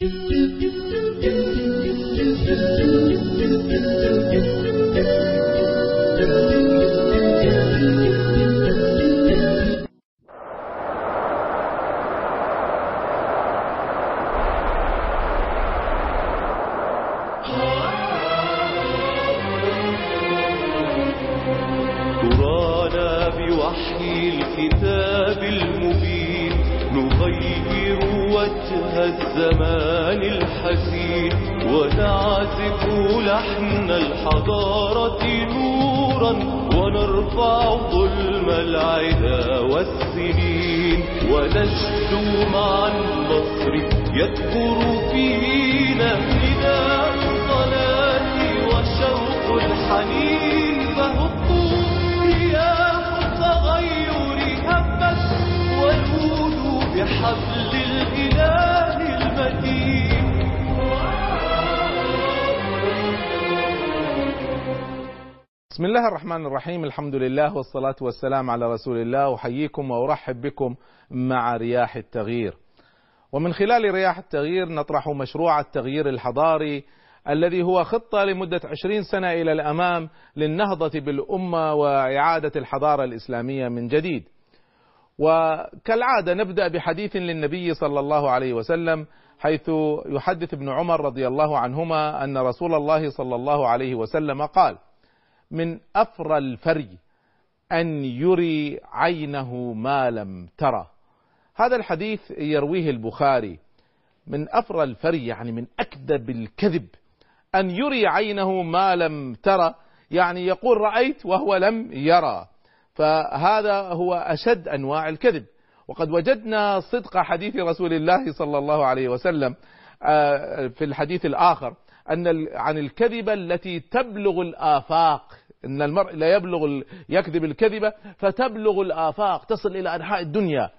ترانا الرحيم الحمد لله والصلاة والسلام على رسول الله. أحييكم وأرحب بكم مع رياح التغيير. ومن خلال رياح التغيير نطرح مشروع التغيير الحضاري الذي هو خطة لمدة عشرين سنة إلى الأمام للنهضة بالأمة وإعادة الحضارة الإسلامية من جديد. وكالعادة نبدأ بحديث للنبي صلى الله عليه وسلم حيث يحدث ابن عمر رضي الله عنهما أن رسول الله صلى الله عليه وسلم قال من أفرى الفري أن يري عينه ما لم ترى. هذا الحديث يرويه البخاري. من أفرى الفري يعني من أكذب الكذب. أن يري عينه ما لم ترى يعني يقول رأيت وهو لم يرى. فهذا هو أشد أنواع الكذب. وقد وجدنا صدق حديث رسول الله صلى الله عليه وسلم في الحديث الآخر. أن عن الكذبة التي تبلغ الآفاق. إن المرء لا يبلغ يكذب الكذبة فتبلغ الآفاق تصل إلى أنحاء الدنيا.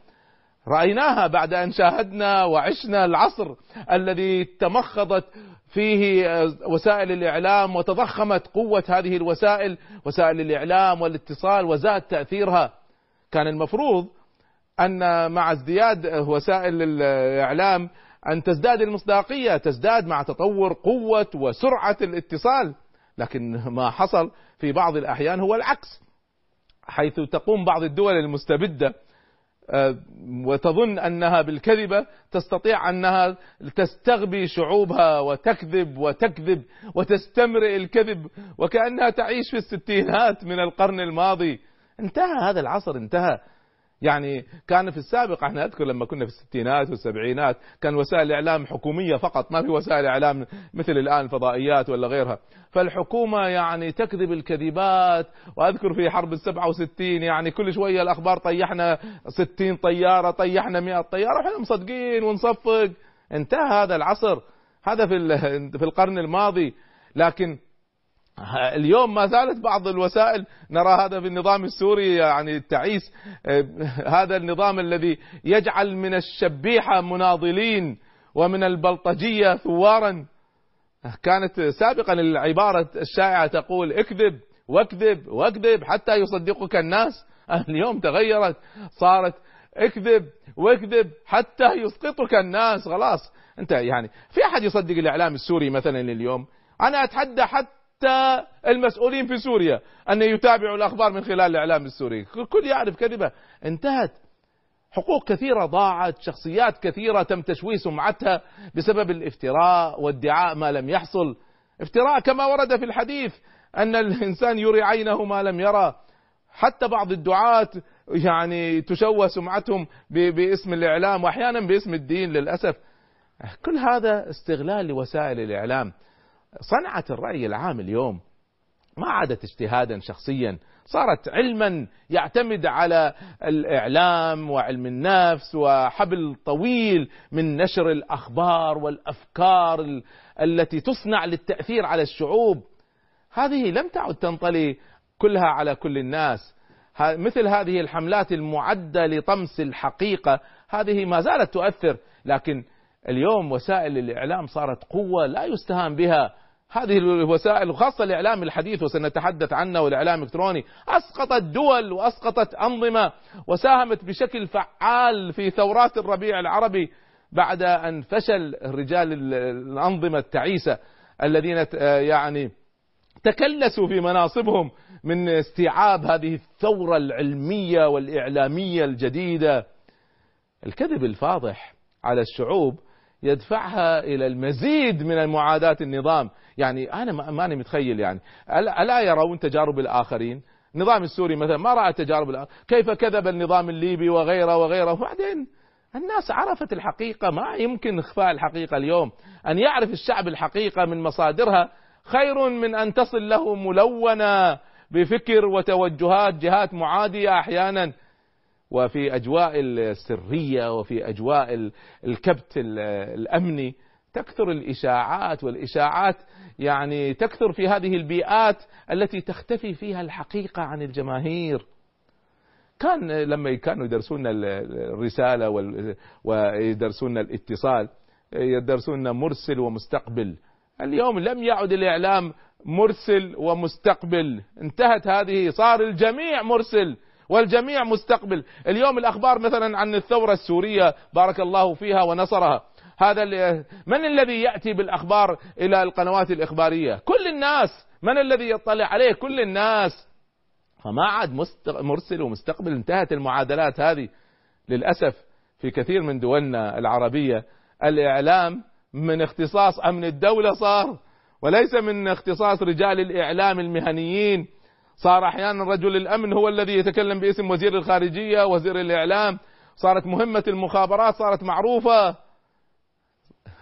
رأيناها بعد أن شاهدنا وعشنا العصر الذي تمخضت فيه وسائل الإعلام وتضخمت قوة هذه الوسائل وسائل الإعلام والاتصال وزاد تأثيرها. كان المفروض أن مع ازدياد وسائل الإعلام أن تزداد المصداقية تزداد مع تطور قوة وسرعة الاتصال. لكن ما حصل في بعض الأحيان هو العكس. حيث تقوم بعض الدول المستبدة وتظن أنها بالكذبة تستطيع أنها تستغبي شعوبها وتكذب وتكذب وتستمرئ الكذب وكأنها تعيش في الستينات من القرن الماضي. انتهى هذا العصر انتهى. يعني كان في السابق إحنا اذكر لما كنا في الستينات والسبعينات كان وسائل الإعلام حكومية فقط ما في وسائل إعلام مثل الآن الفضائيات ولا غيرها. فالحكومة يعني تكذب الكذبات وأذكر في حرب السبعة وستين يعني كل شوية الأخبار طيحنا ستين طيارة طيحنا مئة طيارة وإحنا مصدقين ونصفق. انتهى هذا العصر. هذا في في القرن الماضي. لكن اليوم ما زالت بعض الوسائل نرى هذا في النظام السوري يعني التعيس هذا النظام الذي يجعل من الشبيحة مناضلين ومن البلطجية ثوارا. كانت سابقا العبارة الشائعة تقول اكذب واكذب واكذب حتى يصدقك الناس. اليوم تغيرت صارت اكذب واكذب حتى يسقطك الناس. خلاص انت يعني في أحد يصدق الإعلام السوري مثلا اليوم؟ أنا أتحدى حتى حتى المسؤولين في سوريا أن يتابعوا الأخبار من خلال الإعلام السوري. الكل يعرف كذبة. انتهت. حقوق كثيرة ضاعت شخصيات كثيرة تم تشويه سمعتها بسبب الافتراء وادعاء ما لم يحصل. افتراء كما ورد في الحديث أن الإنسان يري عينه ما لم يرى. حتى بعض الدعاة يعني تشوه سمعتهم باسم الإعلام وأحيانا باسم الدين للأسف. كل هذا استغلال لوسائل الإعلام. صنعت الرأي العام اليوم ما عادت اجتهادا شخصيا صارت علما يعتمد على الإعلام وعلم النفس وحبل طويل من نشر الأخبار والأفكار التي تصنع للتأثير على الشعوب. هذه لم تعد تنطلي كلها على كل الناس. مثل هذه الحملات المعدة لطمس الحقيقة هذه ما زالت تؤثر لكن اليوم وسائل الإعلام صارت قوة لا يستهان بها. هذه الوسائل وخاصة الإعلام الحديث وسنتحدث عنه والإعلام الإلكتروني أسقطت دول وأسقطت أنظمة وساهمت بشكل فعال في ثورات الربيع العربي بعد أن فشل رجال الأنظمة التعيسة الذين يعني تكلسوا في مناصبهم من استيعاب هذه الثورة العلمية والإعلامية الجديدة. الكذب الفاضح على الشعوب يدفعها إلى المزيد من المعاداة النظام. يعني أنا ماني متخيل يعني. ألا يرون تجارب الآخرين؟ النظام السوري مثلا ما رأى تجارب الآخرين كيف كذب النظام الليبي وغيره وغيره. وبعدين الناس عرفت الحقيقة ما يمكن إخفاء الحقيقة اليوم. أن يعرف الشعب الحقيقة من مصادرها خير من أن تصل له ملونة بفكر وتوجهات جهات معادية أحيانا. وفي أجواء السرية وفي أجواء الكبت الأمني تكثر الإشاعات والإشاعات يعني تكثر في هذه البيئات التي تختفي فيها الحقيقة عن الجماهير. كان لما كانوا يدرسون الرسالة ويدرسون الاتصال يدرسون مرسل ومستقبل. اليوم لم يعد الإعلام مرسل ومستقبل. انتهت هذه صار الجميع مرسل. والجميع مستقبل. اليوم الأخبار مثلا عن الثورة السورية بارك الله فيها ونصرها. هذا من الذي يأتي بالأخبار إلى القنوات الإخبارية؟ كل الناس. من الذي يطلع عليه؟ كل الناس. فما عاد مرسل ومستقبل. انتهت المعادلات هذه للأسف في كثير من دولنا العربية. الإعلام من اختصاص أمن الدولة صار وليس من اختصاص رجال الإعلام المهنيين. صار أحيانا رجل الأمن هو الذي يتكلم باسم وزير الخارجية وزير الإعلام. صارت مهمة المخابرات صارت معروفة.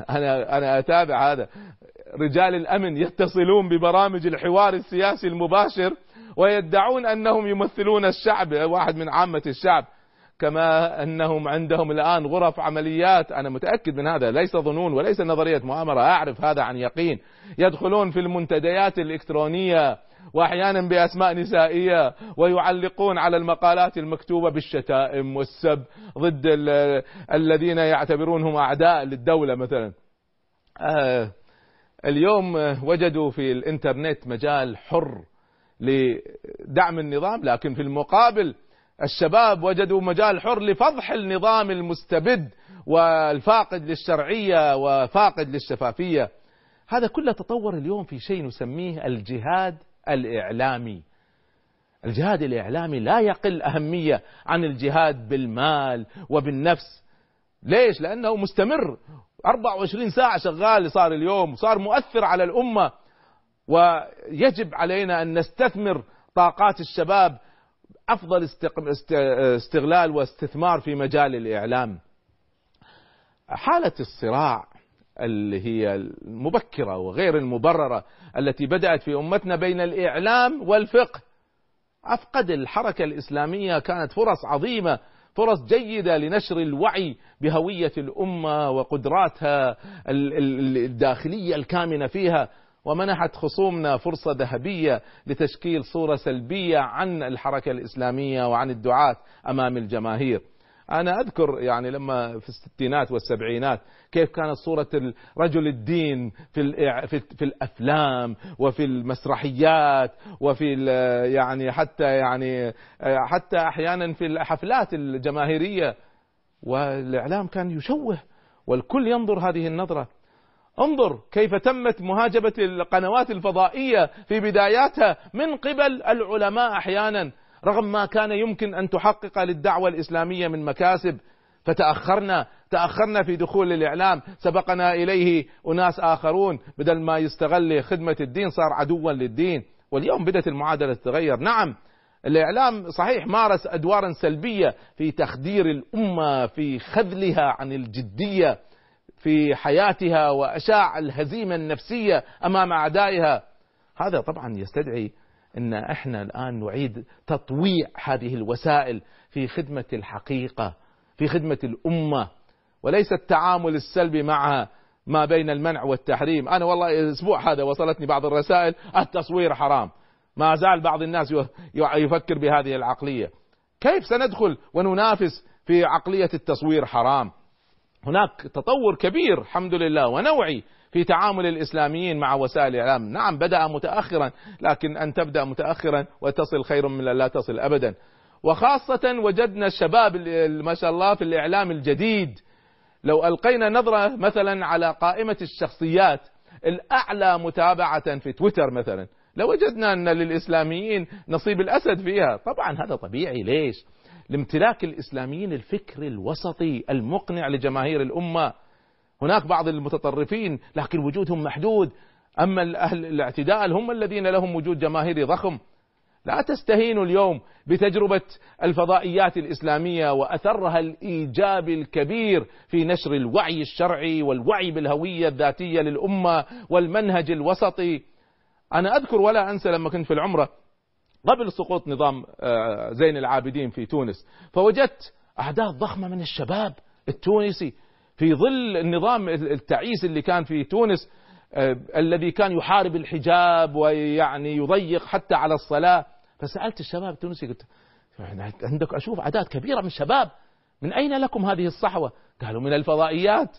أنا أنا أتابع هذا. رجال الأمن يتصلون ببرامج الحوار السياسي المباشر ويدعون أنهم يمثلون الشعب واحد من عامة الشعب. كما أنهم عندهم الآن غرف عمليات. أنا متأكد من هذا. ليس ظنون وليس نظرية مؤامرة. أعرف هذا عن يقين. يدخلون في المنتديات الإلكترونية. وأحيانا بأسماء نسائية ويعلقون على المقالات المكتوبة بالشتائم والسب ضد الذين يعتبرونهم أعداء للدولة مثلا. آه اليوم وجدوا في الإنترنت مجال حر لدعم النظام لكن في المقابل الشباب وجدوا مجال حر لفضح النظام المستبد والفاقد للشرعية وفاقد للشفافية. هذا كله تطور اليوم في شيء نسميه الجهاد الإعلامي. الجهاد الإعلامي لا يقل أهمية عن الجهاد بالمال وبالنفس. ليش؟ لأنه مستمر. 24 ساعة شغال صار اليوم صار مؤثر على الأمة. ويجب علينا أن نستثمر طاقات الشباب أفضل استغلال واستثمار في مجال الإعلام. حالة الصراع اللي هي المبكرة وغير المبررة التي بدأت في أمتنا بين الإعلام والفقه. أفقد الحركة الإسلامية كانت فرص عظيمة فرص جيدة لنشر الوعي بهوية الأمة وقدراتها الداخلية الكامنة فيها ومنحت خصومنا فرصة ذهبية لتشكيل صورة سلبية عن الحركة الإسلامية وعن الدعاة أمام الجماهير. أنا أذكر يعني لما في الستينات والسبعينات كيف كانت صورة رجل الدين في في الأفلام وفي المسرحيات وفي يعني حتى يعني حتى أحيانا في الحفلات الجماهيرية. والإعلام كان يشوه والكل ينظر هذه النظرة. انظر كيف تمت مهاجمة القنوات الفضائية في بداياتها من قبل العلماء أحيانا. رغم ما كان يمكن أن تحقق للدعوة الإسلامية من مكاسب فتأخرنا تأخرنا في دخول الإعلام. سبقنا إليه أناس آخرون بدل ما يستغل خدمة الدين صار عدوا للدين. واليوم بدأت المعادلة تتغير. نعم الإعلام صحيح مارس أدوارا سلبية في تخدير الأمة في خذلها عن الجدية في حياتها وأشاع الهزيمة النفسية أمام أعدائها. هذا طبعا يستدعي إن إحنا الآن نعيد تطويع هذه الوسائل في خدمة الحقيقة في خدمة الأمة وليس التعامل السلبي معها ما بين المنع والتحريم. أنا والله الأسبوع هذا وصلتني بعض الرسائل التصوير حرام. ما زال بعض الناس يفكر بهذه العقلية. كيف سندخل وننافس في عقلية التصوير حرام؟ هناك تطور كبير الحمد لله ونوعي في تعامل الإسلاميين مع وسائل الإعلام، نعم بدأ متاخرا لكن أن تبدأ متاخرا وتصل خير من لا تصل ابدا. وخاصة وجدنا الشباب ما شاء الله في الإعلام الجديد. لو ألقينا نظرة مثلا على قائمة الشخصيات الأعلى متابعة في تويتر مثلا لوجدنا أن للإسلاميين نصيب الأسد فيها. طبعا هذا طبيعي ليش؟ لامتلاك الإسلاميين الفكر الوسطي المقنع لجماهير الأمة. هناك بعض المتطرفين لكن وجودهم محدود. أما أهل الاعتدال هم الذين لهم وجود جماهيري ضخم. لا تستهينوا اليوم بتجربة الفضائيات الإسلامية وأثرها الإيجابي الكبير في نشر الوعي الشرعي والوعي بالهوية الذاتية للأمة والمنهج الوسطي. أنا أذكر ولا أنسى لما كنت في العمرة قبل سقوط نظام آه، زين العابدين في تونس فوجدت أعداد ضخمة من الشباب التونسي في ظل النظام التعيس اللي كان في تونس آه، الذي كان يحارب الحجاب ويعني يضيق حتى على الصلاة. فسألت الشباب التونسي قلت عندك أشوف أعداد كبيرة من الشباب من أين لكم هذه الصحوة؟ قالوا من الفضائيات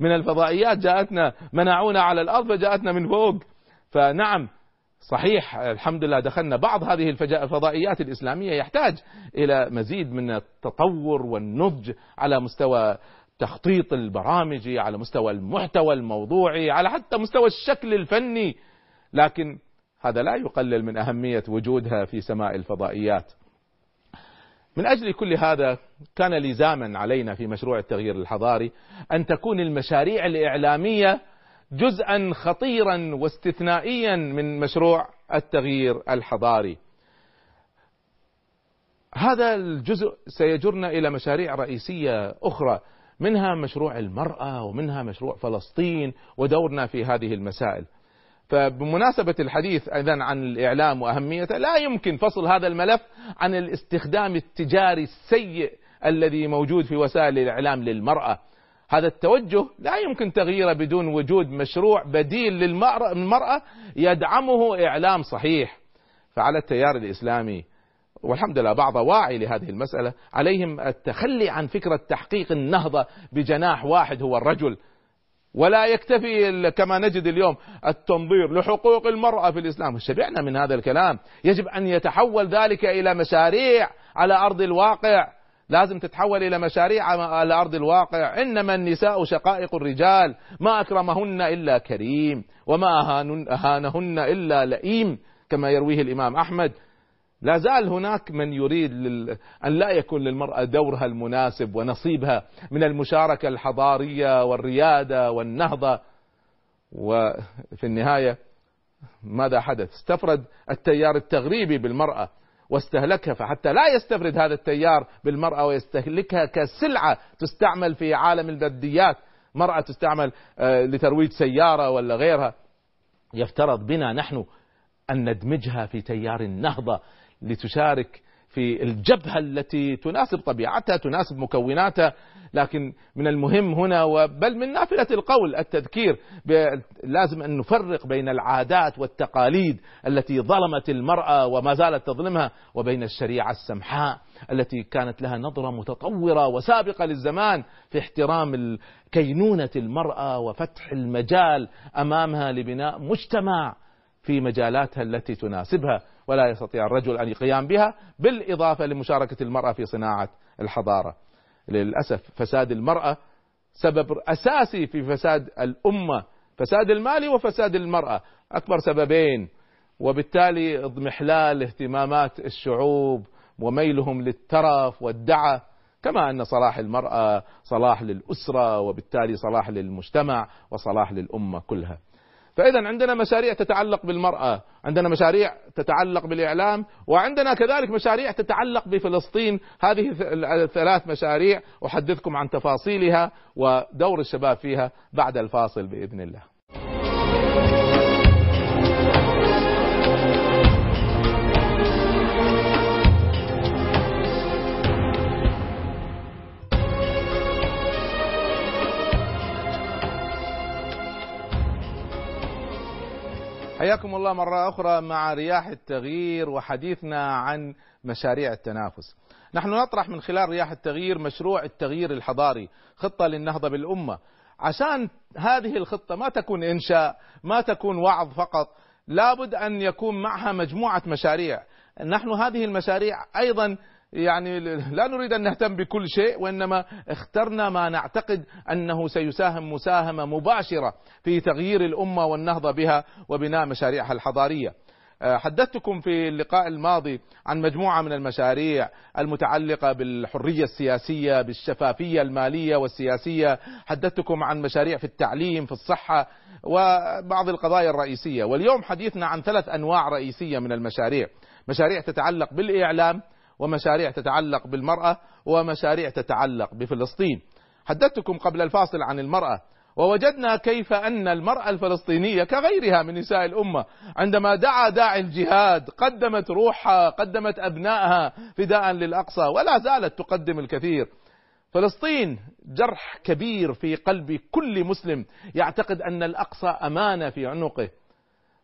من الفضائيات جاءتنا منعونا على الأرض فجاءتنا من فوق. فنعم صحيح الحمد لله دخلنا بعض هذه الفضائيات الإسلامية يحتاج إلى مزيد من التطور والنضج على مستوى تخطيط البرامج على مستوى المحتوى الموضوعي على حتى مستوى الشكل الفني. لكن هذا لا يقلل من أهمية وجودها في سماء الفضائيات. من أجل كل هذا كان لزاما علينا في مشروع التغيير الحضاري أن تكون المشاريع الإعلامية جزءا خطيرا واستثنائيا من مشروع التغيير الحضاري. هذا الجزء سيجرنا إلى مشاريع رئيسية أخرى منها مشروع المرأة ومنها مشروع فلسطين ودورنا في هذه المسائل. فبمناسبة الحديث أيضا عن الإعلام وأهميته لا يمكن فصل هذا الملف عن الاستخدام التجاري السيء الذي موجود في وسائل الإعلام للمرأة. هذا التوجه لا يمكن تغييره بدون وجود مشروع بديل للمرأة يدعمه إعلام صحيح. فعلى التيار الإسلامي والحمد لله بعض واعي لهذه المسألة عليهم التخلي عن فكرة تحقيق النهضة بجناح واحد هو الرجل. ولا يكتفي كما نجد اليوم التنظير لحقوق المرأة في الإسلام. شبعنا من هذا الكلام. يجب أن يتحول ذلك إلى مشاريع على أرض الواقع. لازم تتحول إلى مشاريع على أرض الواقع. إنما النساء شقائق الرجال. ما أكرمهن إلا كريم. وما أهانهن إلا لئيم. كما يرويه الإمام أحمد. لا زال هناك من يريد. أن لا يكون للمرأة دورها المناسب ونصيبها من المشاركة الحضارية والريادة والنهضة. وفي النهاية ماذا حدث؟ استفرد التيار التغريبي بالمرأة واستهلكها فحتى لا يستفرد هذا التيار بالمرأة ويستهلكها كسلعة تستعمل في عالم الماديات مرأة تستعمل آه، لترويج سيارة ولا غيرها. يفترض بنا نحن أن ندمجها في تيار النهضة. لتشارك في الجبهة التي تناسب طبيعتها تناسب مكوناتها. لكن من المهم هنا بل من نافلة القول التذكير لازم أن نفرق بين العادات والتقاليد التي ظلمت المرأة وما زالت تظلمها وبين الشريعة السمحاء التي كانت لها نظرة متطورة وسابقة للزمان في احترام كينونة المرأة وفتح المجال أمامها لبناء مجتمع في مجالاتها التي تناسبها. ولا يستطيع الرجل أن يقيام بها بالإضافة لمشاركة المرأة في صناعة الحضارة. للأسف فساد المرأة سبب أساسي في فساد الأمة فساد المال وفساد المرأة أكبر سببين. وبالتالي اضمحلال اهتمامات الشعوب وميلهم للترف والدعة كما أن صلاح المرأة صلاح للأسرة وبالتالي صلاح للمجتمع وصلاح للأمة كلها. فإذا عندنا مشاريع تتعلق بالمرأة عندنا مشاريع تتعلق بالإعلام وعندنا كذلك مشاريع تتعلق بفلسطين. هذه الثلاث مشاريع أحدثكم عن تفاصيلها ودور الشباب فيها بعد الفاصل بإذن الله. حياكم الله مرة أخرى مع رياح التغيير وحديثنا عن مشاريع التنافس. نحن نطرح من خلال رياح التغيير مشروع التغيير الحضاري، خطة للنهضة بالأمة. عشان هذه الخطة ما تكون إنشاء، ما تكون وعظ فقط، لابد أن يكون معها مجموعة مشاريع. نحن هذه المشاريع أيضا يعني لا نريد أن نهتم بكل شيء وإنما اخترنا ما نعتقد أنه سيساهم مساهمة مباشرة في تغيير الأمة والنهضة بها وبناء مشاريعها الحضارية. حدثتكم في اللقاء الماضي عن مجموعة من المشاريع المتعلقة بالحرية السياسية بالشفافية المالية والسياسية. حدثتكم عن مشاريع في التعليم في الصحة وبعض القضايا الرئيسية. واليوم حديثنا عن ثلاث أنواع رئيسية من المشاريع. مشاريع تتعلق بالإعلام ومشاريع تتعلق بالمرأة ومشاريع تتعلق بفلسطين. حدثتكم قبل الفاصل عن المرأة ووجدنا كيف أن المرأة الفلسطينية كغيرها من نساء الأمة عندما دعا داعي الجهاد قدمت روحها قدمت أبنائها فداء للأقصى ولا زالت تقدم الكثير. فلسطين جرح كبير في قلب كل مسلم يعتقد أن الأقصى أمانة في عنقه.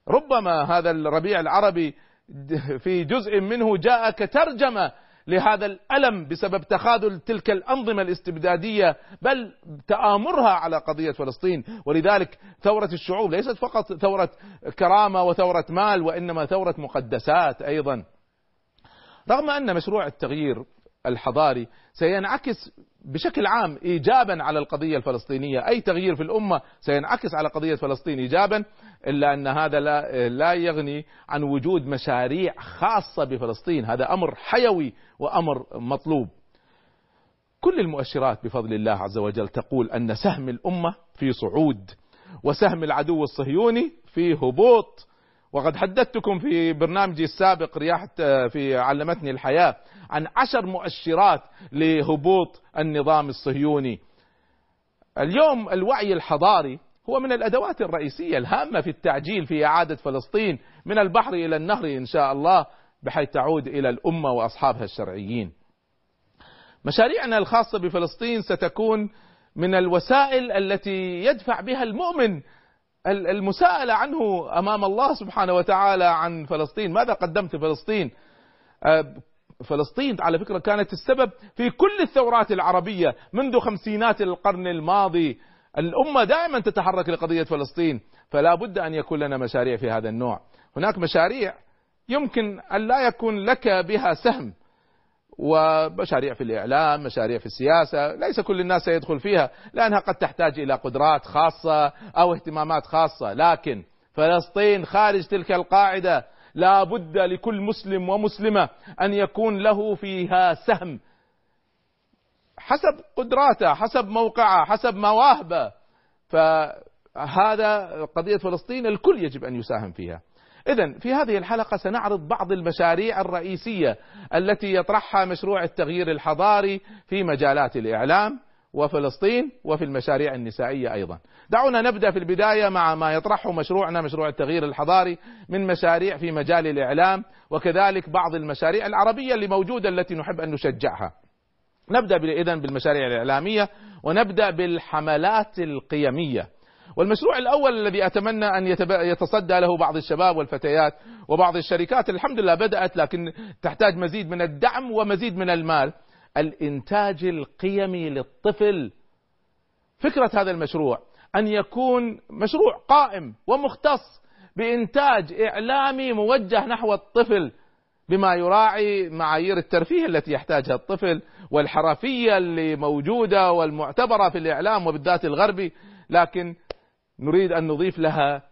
ربما هذا الربيع العربي في جزء منه جاء كترجمة لهذا الألم بسبب تخاذل تلك الأنظمة الاستبدادية بل تآمرها على قضية فلسطين. ولذلك ثورة الشعوب ليست فقط ثورة كرامة وثورة مال وإنما ثورة مقدسات أيضا. رغم أن مشروع التغيير الحضاري سينعكس بشكل عام ايجابا على القضية الفلسطينية، أي تغيير في الأمة سينعكس على قضية فلسطين ايجابا إلا أن هذا لا لا يغني عن وجود مشاريع خاصة بفلسطين، هذا أمر حيوي وأمر مطلوب. كل المؤشرات بفضل الله عز وجل تقول أن سهم الأمة في صعود وسهم العدو الصهيوني في هبوط. وقد حدثتكم في برنامجي السابق رياح في علمتني الحياة عن عشر مؤشرات لهبوط النظام الصهيوني. اليوم الوعي الحضاري هو من الأدوات الرئيسية الهامة في التعجيل في إعادة فلسطين من البحر إلى النهر إن شاء الله بحيث تعود إلى الأمة وأصحابها الشرعيين. مشاريعنا الخاصة بفلسطين ستكون من الوسائل التي يدفع بها المؤمن المساءلة عنه أمام الله سبحانه وتعالى عن فلسطين. ماذا قدمت فلسطين؟ فلسطين على فكرة كانت السبب في كل الثورات العربية منذ خمسينات القرن الماضي. الأمة دائما تتحرك لقضية فلسطين فلا بد أن يكون لنا مشاريع في هذا النوع. هناك مشاريع يمكن أن لا يكون لك بها سهم. ومشاريع في الإعلام مشاريع في السياسة ليس كل الناس سيدخل فيها لأنها قد تحتاج إلى قدرات خاصة أو اهتمامات خاصة. لكن فلسطين خارج تلك القاعدة لا بد لكل مسلم ومسلمة أن يكون له فيها سهم. حسب قدراته حسب موقعه حسب مواهبه. فهذا قضية فلسطين الكل يجب أن يساهم فيها. إذا في هذه الحلقة سنعرض بعض المشاريع الرئيسية التي يطرحها مشروع التغيير الحضاري في مجالات الإعلام وفلسطين وفي المشاريع النسائية أيضا. دعونا نبدأ في البداية مع ما يطرحه مشروعنا مشروع التغيير الحضاري من مشاريع في مجال الإعلام وكذلك بعض المشاريع العربية اللي موجودة التي نحب أن نشجعها. نبدأ إذا بالمشاريع الإعلامية ونبدأ بالحملات القيمية. والمشروع الأول الذي أتمنى أن يتصدى له بعض الشباب والفتيات وبعض الشركات الحمد لله بدأت لكن تحتاج مزيد من الدعم ومزيد من المال. الإنتاج القيمي للطفل. فكرة هذا المشروع أن يكون مشروع قائم ومختص بإنتاج إعلامي موجه نحو الطفل بما يراعي معايير الترفيه التي يحتاجها الطفل والحرفية اللي موجودة والمعتبرة في الإعلام وبالذات الغربي. لكن نريد أن نضيف لها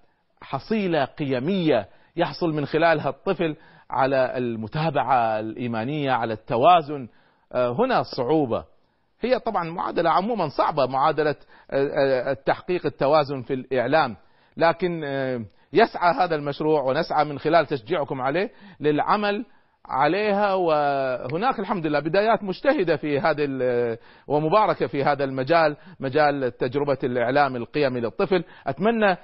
حصيلة قيمية يحصل من خلالها الطفل على المتابعة الإيمانية على التوازن. هنا الصعوبة هي طبعا معادلة عموما صعبة معادلة تحقيق التوازن في الإعلام. لكن يسعى هذا المشروع ونسعى من خلال تشجيعكم عليه للعمل عليها وهناك الحمد لله بدايات مجتهدة في هذا ومباركة في هذا المجال مجال تجربة الإعلام القيمي للطفل. أتمنى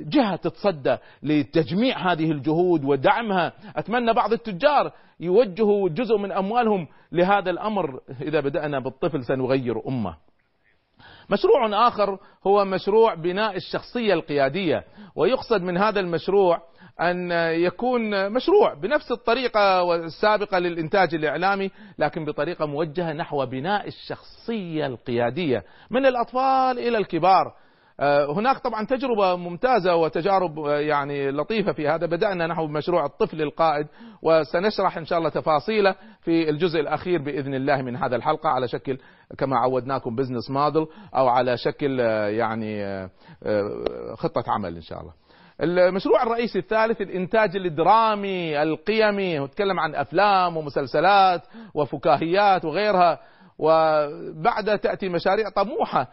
جهة تتصدى لتجميع هذه الجهود ودعمها. أتمنى بعض التجار يوجهوا جزء من أموالهم لهذا الأمر. إذا بدأنا بالطفل سنغير أمه. مشروع آخر هو مشروع بناء الشخصية القيادية. ويقصد من هذا المشروع أن يكون مشروع بنفس الطريقة السابقة للإنتاج الإعلامي لكن بطريقة موجهة نحو بناء الشخصية القيادية من الأطفال إلى الكبار. هناك طبعا تجربة ممتازة وتجارب آه، يعني لطيفة في هذا. بدأنا نحو بمشروع الطفل القائد وسنشرح إن شاء الله تفاصيله في الجزء الأخير بإذن الله من هذا الحلقة على شكل كما عودناكم بزنس موديل أو على شكل آه، يعني آه، آه، خطة عمل إن شاء الله. المشروع الرئيسي الثالث الإنتاج الدرامي القيمي نتكلم عن أفلام ومسلسلات وفكاهيات وغيرها. وبعد تأتي مشاريع طموحة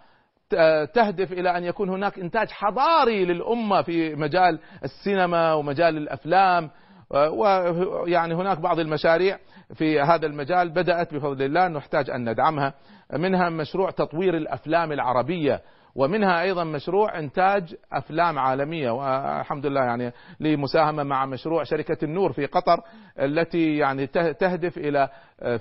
تهدف إلى أن يكون هناك إنتاج حضاري للأمة في مجال السينما ومجال الأفلام ويعني هناك بعض المشاريع في هذا المجال بدأت بفضل الله نحتاج أن ندعمها. منها مشروع تطوير الأفلام العربية ومنها أيضا مشروع إنتاج أفلام عالمية. والحمد لله يعني لمساهمة مع مشروع شركة النور في قطر التي يعني تهدف إلى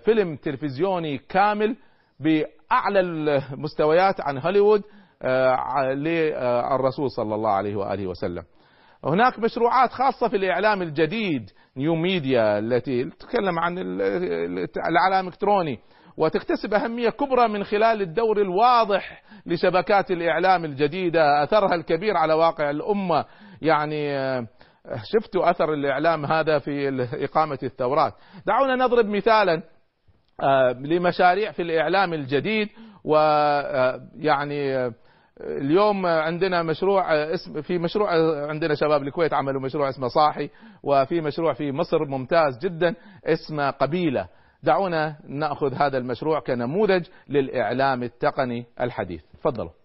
فيلم تلفزيوني كامل بأعلى المستويات عن هوليوود آه، للرسول صلى الله عليه وآله وسلم. هناك مشروعات خاصة في الإعلام الجديد نيو ميديا التي تتكلم عن الإعلام الإلكتروني وتكتسب أهمية كبرى من خلال الدور الواضح لشبكات الإعلام الجديدة. أثرها الكبير على واقع الأمة. يعني آه، شفتوا أثر الإعلام هذا في إقامة الثورات. دعونا نضرب مثالا. لمشاريع في الإعلام الجديد ويعني آه، اليوم عندنا مشروع اسم في مشروع عندنا شباب الكويت عملوا مشروع اسمه صاحي وفي مشروع في مصر ممتاز جدا اسمه قبيلة. دعونا نأخذ هذا المشروع كنموذج للإعلام التقني الحديث. تفضلوا.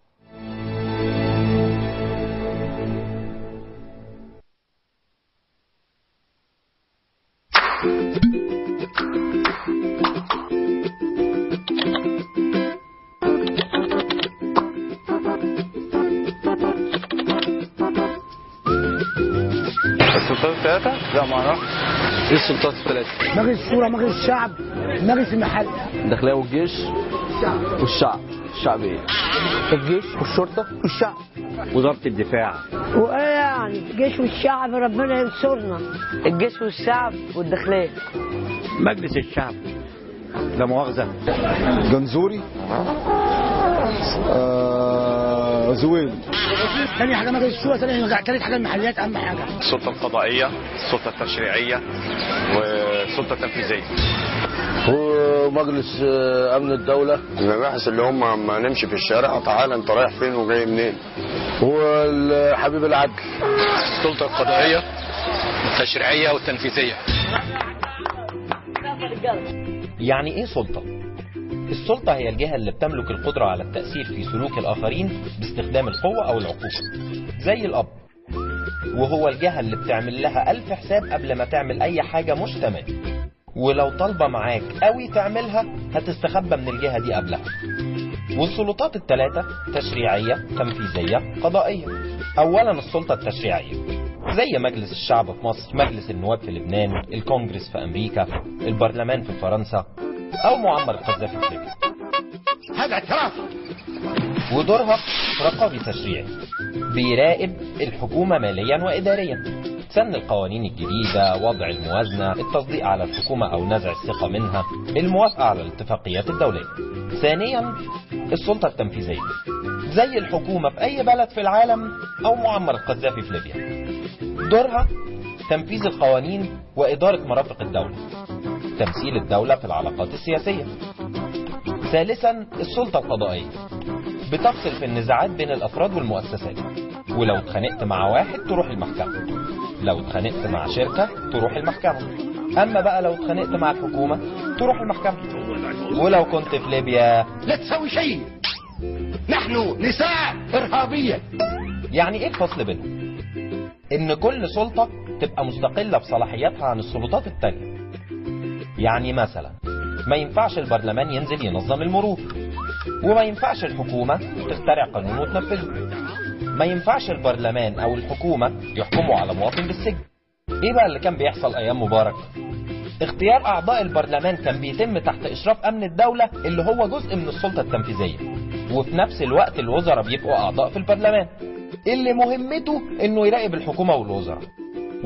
إيه السلطات الثلاثة؟ مجلس الشورى مجلس الشعب مجلس المحل. الداخلية والجيش؟ والشعب. الشعب إيه؟ الجيش والشرطة؟ والشعب وزارة الدفاع. وإيه يعني؟ الجيش والشعب ربنا ينصرنا. الجيش والشعب والداخلية. مجلس الشعب. لا مؤاخذة. جنزوري. آه زويل ثاني حاجة مجلس الشورى ثاني ثالث حاجة المحليات اهم حاجة. السلطة القضائية السلطة التشريعية والسلطة التنفيذية. ومجلس آه، أمن الدولة. المباحث اللي هم ما نمشي في الشارع. تعالى أنت رايح فين وجاي منين. والحبيب العدل. السلطة القضائية التشريعية والتنفيذية. يعني إيه سلطة؟ السلطة هي الجهة اللي بتملك القدرة على التأثير في سلوك الآخرين باستخدام القوة أو العقوبة. زي الأب. وهو الجهة اللي بتعمل لها ألف حساب قبل ما تعمل أي حاجة مش تمام ولو طالبة معاك قوي تعملها هتستخبى من الجهة دي قبلها. والسلطات الثلاثة تشريعية تنفيذية قضائية. أولا السلطة التشريعية. زي مجلس الشعب في مصر مجلس النواب في لبنان الكونجرس في أمريكا البرلمان في فرنسا. أو معمر القذافي في ليبيا هذا اعتراف. ودورها رقابي تشريعي بيراقب الحكومة ماليا وإداريا. سن القوانين الجديدة وضع الموازنة التصديق على الحكومة أو نزع الثقة منها الموافقة على الاتفاقيات الدولية. ثانيا السلطة التنفيذية. زي الحكومة في أي بلد في العالم أو معمر القذافي في ليبيا. دورها تنفيذ القوانين وإدارة مرافق الدولة. تمثيل الدولة في العلاقات السياسية. ثالثا السلطة القضائية. بتفصل في النزاعات بين الأفراد والمؤسسات. ولو اتخانقت مع واحد تروح المحكمة. لو اتخانقت مع شركة تروح المحكمة. أما بقى لو اتخانقت مع الحكومة تروح المحكمة. ولو كنت في ليبيا. لا تسوي شيء. نحن نساء إرهابية. يعني إيه الفصل بينهم؟ إن كل سلطة تبقى مستقلة بصلاحياتها عن السلطات التانية. يعني مثلا ما ينفعش البرلمان ينزل ينظم المرور وما ينفعش الحكومة تخترع قانون وتنفذه. ما ينفعش البرلمان أو الحكومة يحكموا على مواطن بالسجن. إيه بقى اللي كان بيحصل أيام مبارك؟ اختيار أعضاء البرلمان كان بيتم تحت إشراف أمن الدولة اللي هو جزء من السلطة التنفيذية. وفي نفس الوقت الوزراء بيبقوا أعضاء في البرلمان. اللي مهمته إنه يراقب الحكومة والوزراء.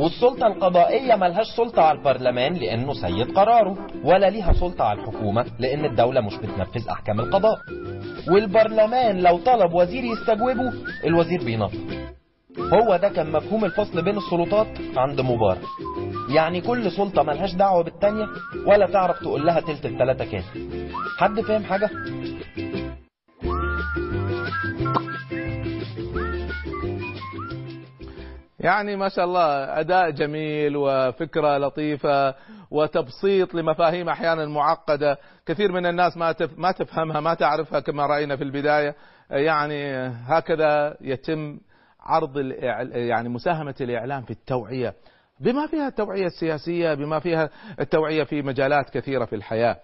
والسلطة القضائية ملهاش سلطة على البرلمان لأنه سيد قراره ولا ليها سلطة على الحكومة لأن الدولة مش بتنفذ أحكام القضاء. والبرلمان لو طلب وزير يستجوبه الوزير بينفذ. هو ده كان مفهوم الفصل بين السلطات عند مبارك. يعني كل سلطة ملهاش دعوة بالتانية ولا تعرف تقول لها تلت التلاتة كام حد فاهم حاجة؟ يعني ما شاء الله أداء جميل وفكرة لطيفة وتبسيط لمفاهيم أحيانا معقدة. كثير من الناس ما ما تفهمها ما تعرفها كما رأينا في البداية. يعني هكذا يتم عرض يعني مساهمة الإعلام في التوعية. بما فيها التوعية السياسية بما فيها التوعية في مجالات كثيرة في الحياة.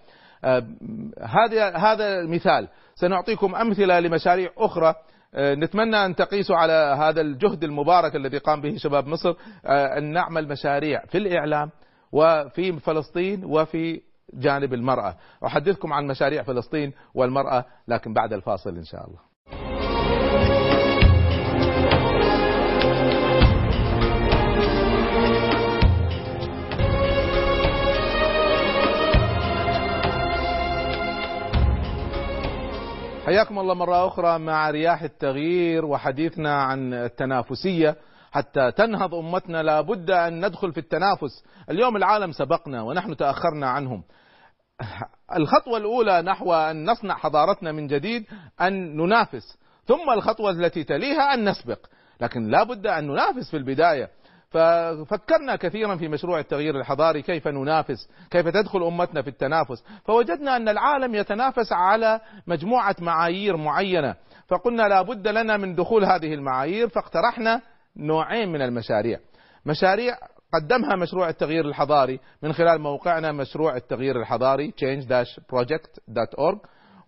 هذا هذا مثال سنعطيكم أمثلة لمشاريع أخرى نتمنى أن تقيسوا على هذا الجهد المبارك الذي قام به شباب مصر أن نعمل مشاريع في الإعلام وفي فلسطين وفي جانب المرأة. أحدثكم عن مشاريع فلسطين والمرأة لكن بعد الفاصل إن شاء الله. حياكم الله مرة أخرى مع رياح التغيير وحديثنا عن التنافسية. حتى تنهض أمتنا لابد أن ندخل في التنافس. اليوم العالم سبقنا ونحن تأخرنا عنهم. الخطوة الأولى نحو أن نصنع حضارتنا من جديد أن ننافس. ثم الخطوة التي تليها أن نسبق. لكن لابد أن ننافس في البداية. ففكرنا كثيرا في مشروع التغيير الحضاري كيف ننافس كيف تدخل أمتنا في التنافس. فوجدنا أن العالم يتنافس على مجموعة معايير معينة فقلنا لابد لنا من دخول هذه المعايير فاقترحنا نوعين من المشاريع. مشاريع قدمها مشروع التغيير الحضاري من خلال موقعنا مشروع التغيير الحضاري change-project.org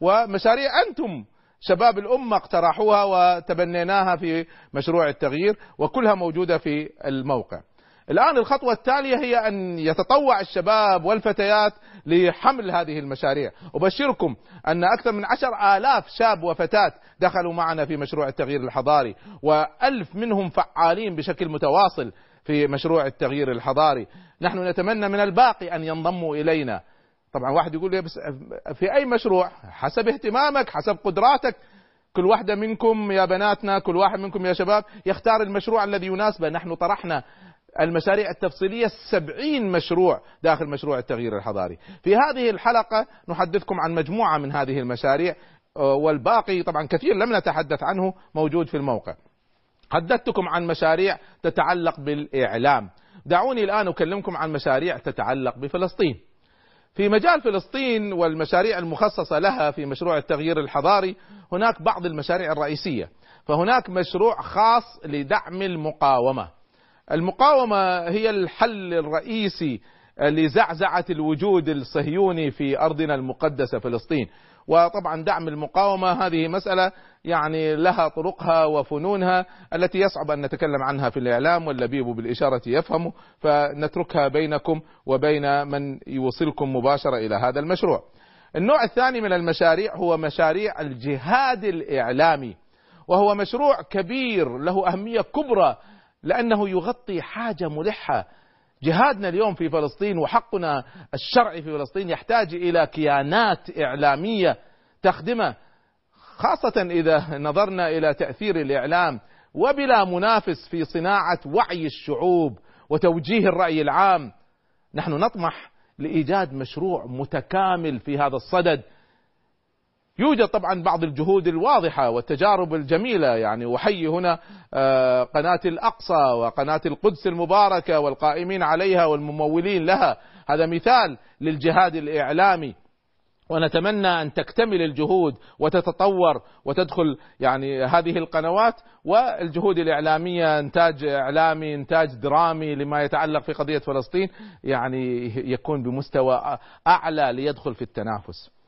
ومشاريع أنتم شباب الأمة اقترحوها وتبنيناها في مشروع التغيير وكلها موجودة في الموقع. الآن الخطوة التالية هي أن يتطوع الشباب والفتيات لحمل هذه المشاريع. أبشركم أن أكثر من عشر آلاف شاب وفتاة دخلوا معنا في مشروع التغيير الحضاري وألف منهم فعالين بشكل متواصل في مشروع التغيير الحضاري. نحن نتمنى من الباقي أن ينضموا إلينا. طبعا واحد يقول لي بس في أي مشروع؟ حسب اهتمامك حسب قدراتك. كل واحدة منكم يا بناتنا كل واحد منكم يا شباب يختار المشروع الذي يناسبه. نحن طرحنا المشاريع التفصيلية السبعين مشروع داخل مشروع التغيير الحضاري. في هذه الحلقة نحدثكم عن مجموعة من هذه المشاريع والباقي طبعا كثير لم نتحدث عنه موجود في الموقع. حدثتكم عن مشاريع تتعلق بالإعلام. دعوني الآن أكلمكم عن مشاريع تتعلق بفلسطين. في مجال فلسطين والمشاريع المخصصة لها في مشروع التغيير الحضاري هناك بعض المشاريع الرئيسية. فهناك مشروع خاص لدعم المقاومة. المقاومة هي الحل الرئيسي لزعزعة الوجود الصهيوني في أرضنا المقدسة فلسطين. وطبعا دعم المقاومة هذه مسألة يعني لها طرقها وفنونها التي يصعب أن نتكلم عنها في الإعلام واللبيب بالإشارة يفهم فنتركها بينكم وبين من يوصلكم مباشرة إلى هذا المشروع. النوع الثاني من المشاريع هو مشاريع الجهاد الإعلامي وهو مشروع كبير له أهمية كبرى لأنه يغطي حاجة ملحة جهادنا اليوم في فلسطين وحقنا الشرعي في فلسطين يحتاج إلى كيانات إعلامية تخدمه خاصة إذا نظرنا إلى تأثير الإعلام وبلا منافس في صناعة وعي الشعوب وتوجيه الرأي العام. نحن نطمح لإيجاد مشروع متكامل في هذا الصدد يوجد طبعا بعض الجهود الواضحة والتجارب الجميلة يعني. أحيي هنا قناة الأقصى وقناة القدس المباركة والقائمين عليها والممولين لها. هذا مثال للجهاد الإعلامي. ونتمنى أن تكتمل الجهود وتتطور وتدخل يعني هذه القنوات والجهود الإعلامية إنتاج إعلامي إنتاج درامي لما يتعلق في قضية فلسطين يعني يكون بمستوى أعلى ليدخل في التنافس.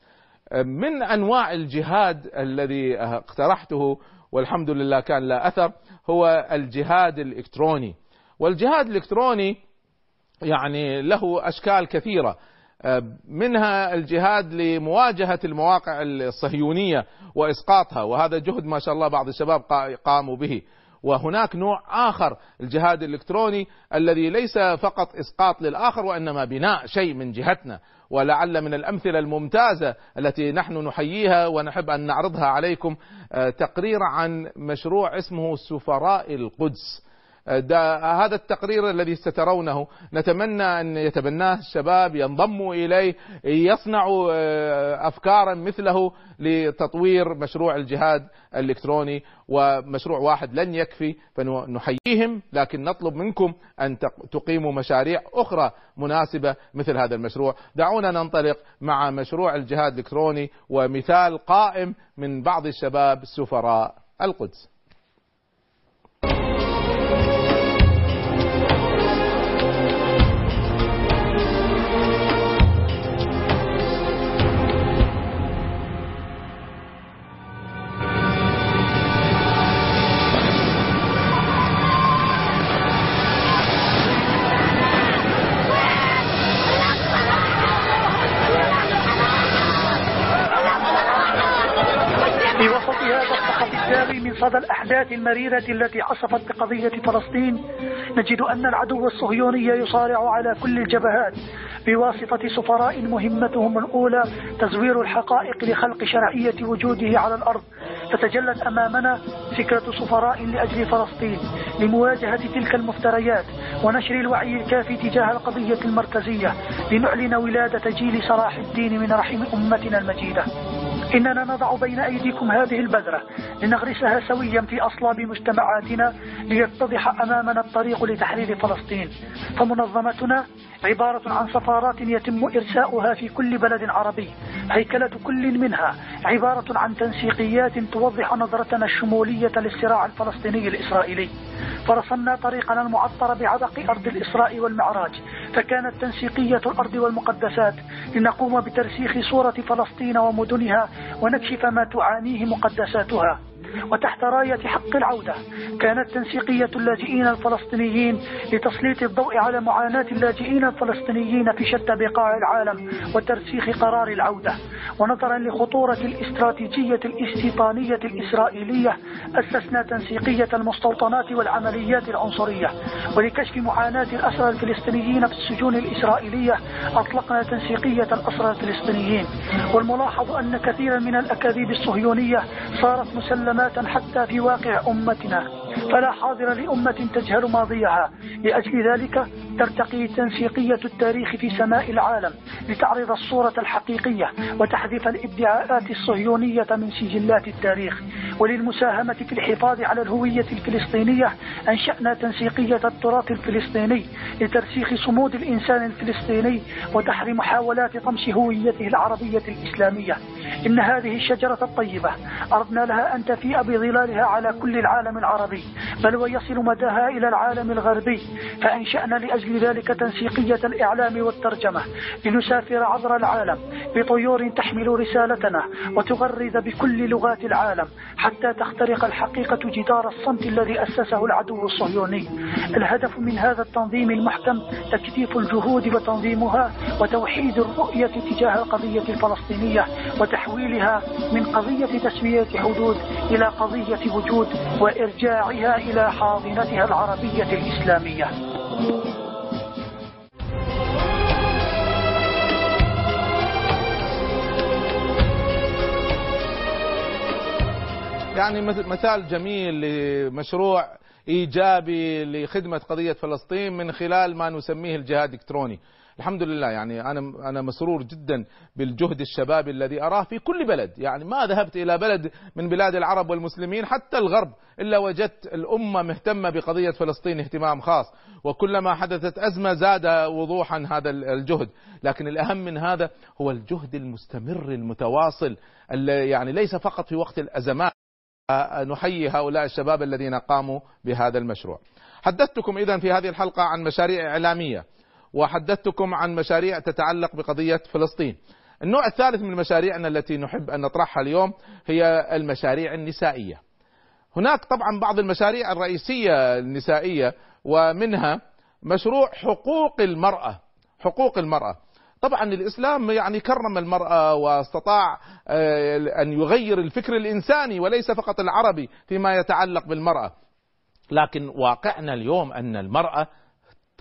من أنواع الجهاد الذي اقترحته والحمد لله كان له أثر هو الجهاد الإلكتروني. والجهاد الإلكتروني يعني له أشكال كثيرة. منها الجهاد لمواجهة المواقع الصهيونية وإسقاطها وهذا جهد ما شاء الله بعض الشباب قاموا به. وهناك نوع آخر الجهاد الإلكتروني الذي ليس فقط إسقاط للآخر وإنما بناء شيء من جهتنا. ولعل من الأمثلة الممتازة التي نحن نحييها ونحب أن نعرضها عليكم آه، تقرير عن مشروع اسمه سفراء القدس. هذا التقرير الذي سترونه. نتمنى أن يتبناه الشباب ينضموا إليه يصنعوا آه، أفكارا مثله لتطوير مشروع الجهاد الإلكتروني. ومشروع واحد لن يكفي فنحييهم لكن نطلب منكم أن تقيموا مشاريع أخرى مناسبة مثل هذا المشروع. دعونا ننطلق مع مشروع الجهاد الإلكتروني ومثال قائم من بعض الشباب سفراء القدس. صدى الأحداث المريرة التي عصفت بقضية فلسطين نجد أن العدو الصهيوني يصارع على كل الجبهات بواسطة سفراء مهمتهم الأولى تزوير الحقائق لخلق شرعية وجوده على الأرض. تتجلت أمامنا فكرة سفراء لأجل فلسطين لمواجهة تلك المفتريات ونشر الوعي الكافي تجاه القضية المركزية لنعلن ولادة جيل صلاح الدين من رحم أمتنا المجيدة. إننا نضع بين أيديكم هذه البذرة لنغرسها سويا في أصلاب مجتمعاتنا ليتضح أمامنا الطريق لتحرير فلسطين. فمنظمتنا عبارة عن سفارات يتم إرساؤها في كل بلد عربي. هيكلة كل منها عبارة عن تنسيقيات توضح نظرتنا الشمولية للصراع الفلسطيني الإسرائيلي. فرسمنا طريقنا المعطر بعبق أرض الإسراء والمعراج. فكانت تنسيقية الأرض والمقدسات لنقوم بترسيخ صورة فلسطين ومدنها ونكشف ما تعانيه مقدساتها. وتحت راية حق العودة كانت تنسيقية اللاجئين الفلسطينيين لتسليط الضوء على معاناة اللاجئين الفلسطينيين في شتى بقاع العالم وترسيخ قرار العودة. ونظرا لخطورة الاستراتيجية الاستيطانية الإسرائيلية أسسنا تنسيقية المستوطنات والعمليات العنصرية. ولكشف معاناة الأسرى الفلسطينيين في السجون الإسرائيلية أطلقنا تنسيقية الأسرى الفلسطينيين. والملاحظ أن كثيرا من الأكاذيب الصهيونية صارت مسلمات حتى في واقع أمتنا. فلا حاضر لأمة تجهل ماضيها. لأجل ذلك ترتقي تنسيقية التاريخ في سماء العالم لتعرض الصورة الحقيقية وتحذف الادعاءات الصهيونية من سجلات التاريخ. وللمساهمة في الحفاظ على الهوية الفلسطينية أنشأنا تنسيقية التراث الفلسطيني لترسيخ صمود الإنسان الفلسطيني ودحر محاولات طمس هويته العربية الإسلامية. إن هذه الشجرة الطيبة أردنا لها أن تفيء بظلالها على كل العالم العربي. بل ويصل مداها إلى العالم الغربي فأنشأنا لأجل ذلك تنسيقية الإعلام والترجمة لنسافر عبر العالم بطيور تحمل رسالتنا وتغرد بكل لغات العالم حتى تخترق الحقيقة جدار الصمت الذي أسسه العدو الصهيوني. الهدف من هذا التنظيم المحكم تكثيف الجهود وتنظيمها وتوحيد الرؤية تجاه القضية الفلسطينية وتحويلها من قضية تسوية حدود إلى قضية وجود وإرجاعها إلى حاضنتها العربية الإسلامية يعني مثال جميل لمشروع إيجابي لخدمة قضية فلسطين من خلال ما نسميه الجهاد الإلكتروني. الحمد لله يعني أنا أنا مسرور جدا بالجهد الشبابي الذي أراه في كل بلد، يعني ما ذهبت إلى بلد من بلاد العرب والمسلمين حتى الغرب إلا وجدت الأمة مهتمة بقضية فلسطين اهتمام خاص، وكلما حدثت أزمة زاد وضوحا هذا الجهد، لكن الأهم من هذا هو الجهد المستمر المتواصل يعني ليس فقط في وقت الأزمات. نحيي هؤلاء الشباب الذين قاموا بهذا المشروع. حدثتكم اذا في هذه الحلقة عن مشاريع إعلامية. وحدثتكم عن مشاريع تتعلق بقضية فلسطين. النوع الثالث من مشاريعنا التي نحب أن نطرحها اليوم هي المشاريع النسائية. هناك طبعا بعض المشاريع الرئيسية النسائية ومنها مشروع حقوق المرأة. حقوق المرأة. طبعا الإسلام يعني كرم المرأة واستطاع أن يغير الفكر الإنساني وليس فقط العربي فيما يتعلق بالمرأة. لكن واقعنا اليوم أن المرأة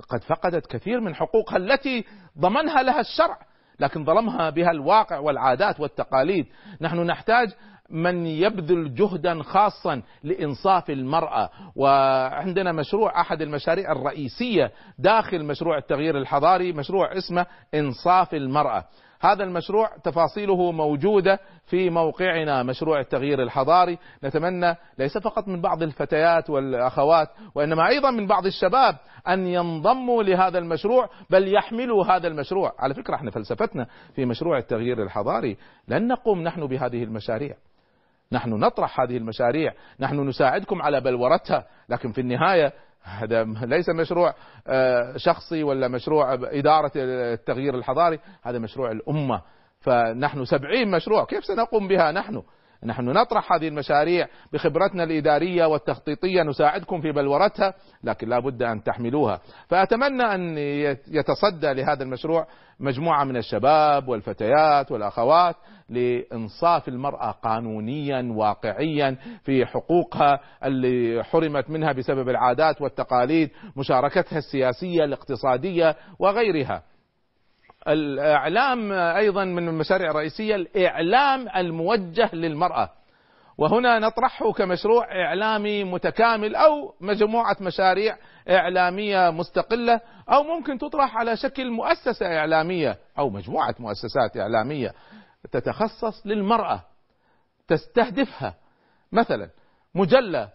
قد فقدت كثير من حقوقها التي ضمنها لها الشرع لكن ظلمها بها الواقع والعادات والتقاليد. نحن نحتاج من يبذل جهدا خاصا لإنصاف المرأة. وعندنا مشروع أحد المشاريع الرئيسية داخل مشروع التغيير الحضاري مشروع اسمه إنصاف المرأة. هذا المشروع تفاصيله موجودة في موقعنا مشروع التغيير الحضاري. نتمنى ليس فقط من بعض الفتيات والأخوات وإنما أيضا من بعض الشباب أن ينضموا لهذا المشروع بل يحملوا هذا المشروع. على فكرة إحنا فلسفتنا في مشروع التغيير الحضاري. لن نقوم نحن بهذه المشاريع. نحن نطرح هذه المشاريع. نحن نساعدكم على بلورتها. لكن في النهاية هذا ليس مشروع شخصي ولا مشروع إدارة التغيير الحضاري هذا مشروع الأمة. فنحن سبعين مشروع كيف سنقوم بها نحن؟ نحن نطرح هذه المشاريع بخبرتنا الإدارية والتخطيطية نساعدكم في بلورتها لكن لا بد أن تحملوها. فأتمنى أن يتصدى لهذا المشروع مجموعة من الشباب والفتيات والأخوات لإنصاف المرأة قانونيا واقعيا في حقوقها اللي حرمت منها بسبب العادات والتقاليد مشاركتها السياسية الاقتصادية وغيرها. الإعلام أيضا من المشاريع الرئيسية الإعلام الموجه للمرأة. وهنا نطرحه كمشروع إعلامي متكامل أو مجموعة مشاريع إعلامية مستقلة أو ممكن تطرح على شكل مؤسسة إعلامية أو مجموعة مؤسسات إعلامية تتخصص للمرأة تستهدفها. مثلا مجلة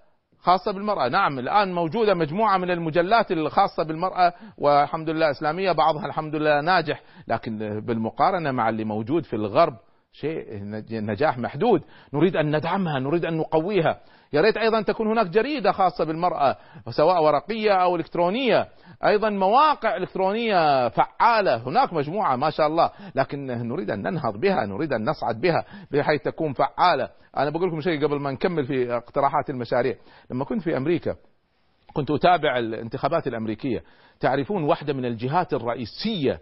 خاصة بالمرأة. نعم الآن موجودة مجموعة من المجلات الخاصة بالمرأة والحمد لله إسلامية بعضها الحمد لله ناجح. لكن بالمقارنة مع اللي موجود في الغرب شيء نجاح محدود. نريد أن ندعمها نريد أن نقويها. يا ريت أيضا تكون هناك جريدة خاصة بالمرأة سواء ورقية أو إلكترونية. أيضا مواقع إلكترونية فعالة هناك مجموعة ما شاء الله لكن نريد أن ننهض بها نريد أن نصعد بها بحيث تكون فعالة. أنا بقول لكم شيء قبل ما نكمل في اقتراحات المشاريع. لما كنت في أمريكا كنت أتابع الانتخابات الأمريكية. تعرفون واحدة من الجهات الرئيسية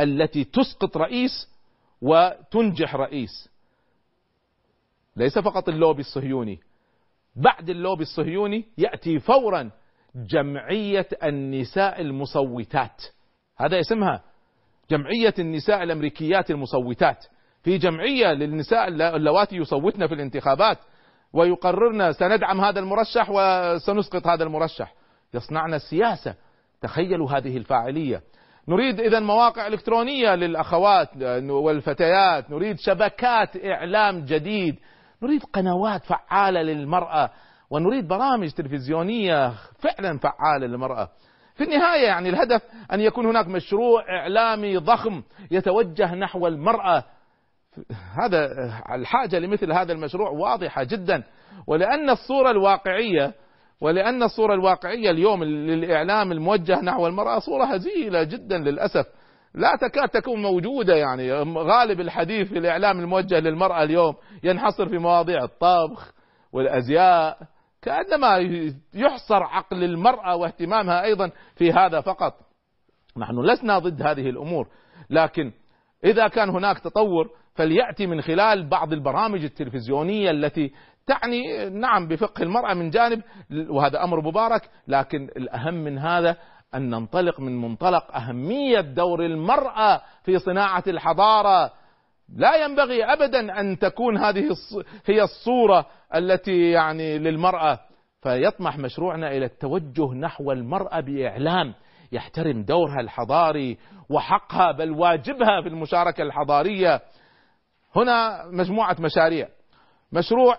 التي تسقط رئيس وتنجح رئيس. ليس فقط اللوبي الصهيوني. بعد اللوبي الصهيوني يأتي فورا جمعية النساء المصوتات. هذا اسمها جمعية النساء الأمريكيات المصوتات. في جمعية للنساء اللواتي يصوتن في الانتخابات ويقررن سندعم هذا المرشح وسنسقط هذا المرشح. يصنعن السياسة. تخيلوا هذه الفاعلية. نريد إذا مواقع إلكترونية للأخوات والفتيات. نريد شبكات إعلام جديد. نريد قنوات فعالة للمرأة ونريد برامج تلفزيونية فعلا فعالة للمرأة. في النهاية يعني الهدف أن يكون هناك مشروع إعلامي ضخم يتوجه نحو المرأة. هذا الحاجة لمثل هذا المشروع واضحة جدا ولأن الصورة الواقعية ولأن الصورة الواقعية اليوم للإعلام الموجه نحو المرأة صورة هزيلة جدا للأسف. لا تكاد تكون موجودة يعني. غالب الحديث في الإعلام الموجه للمرأة اليوم ينحصر في مواضيع الطبخ والأزياء كأنما يحصر عقل المرأة واهتمامها أيضا في هذا فقط. نحن لسنا ضد هذه الأمور لكن إذا كان هناك تطور فليأتي من خلال بعض البرامج التلفزيونية التي تعني نعم بفقه المرأة من جانب وهذا أمر مبارك لكن الأهم من هذا أن ننطلق من منطلق أهمية دور المرأة في صناعة الحضارة. لا ينبغي أبدا أن تكون هذه هي الصورة التي يعني للمرأة. فيطمح مشروعنا إلى التوجه نحو المرأة بإعلام. يحترم دورها الحضاري وحقها بل واجبها في المشاركة الحضارية. هنا مجموعة مشاريع. مشروع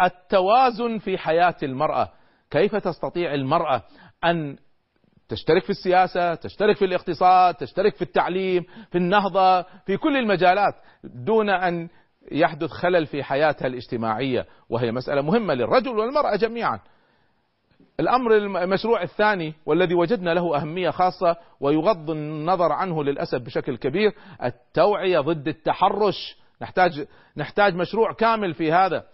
التوازن في حياة المرأة. كيف تستطيع المرأة أن تشترك في السياسة تشترك في الاقتصاد تشترك في التعليم في النهضة في كل المجالات دون أن يحدث خلل في حياتها الاجتماعية وهي مسألة مهمة للرجل والمرأة جميعا. الأمر المشروع الثاني والذي وجدنا له أهمية خاصة ويغض النظر عنه للأسف بشكل كبير التوعية ضد التحرش. نحتاج نحتاج مشروع كامل في هذا.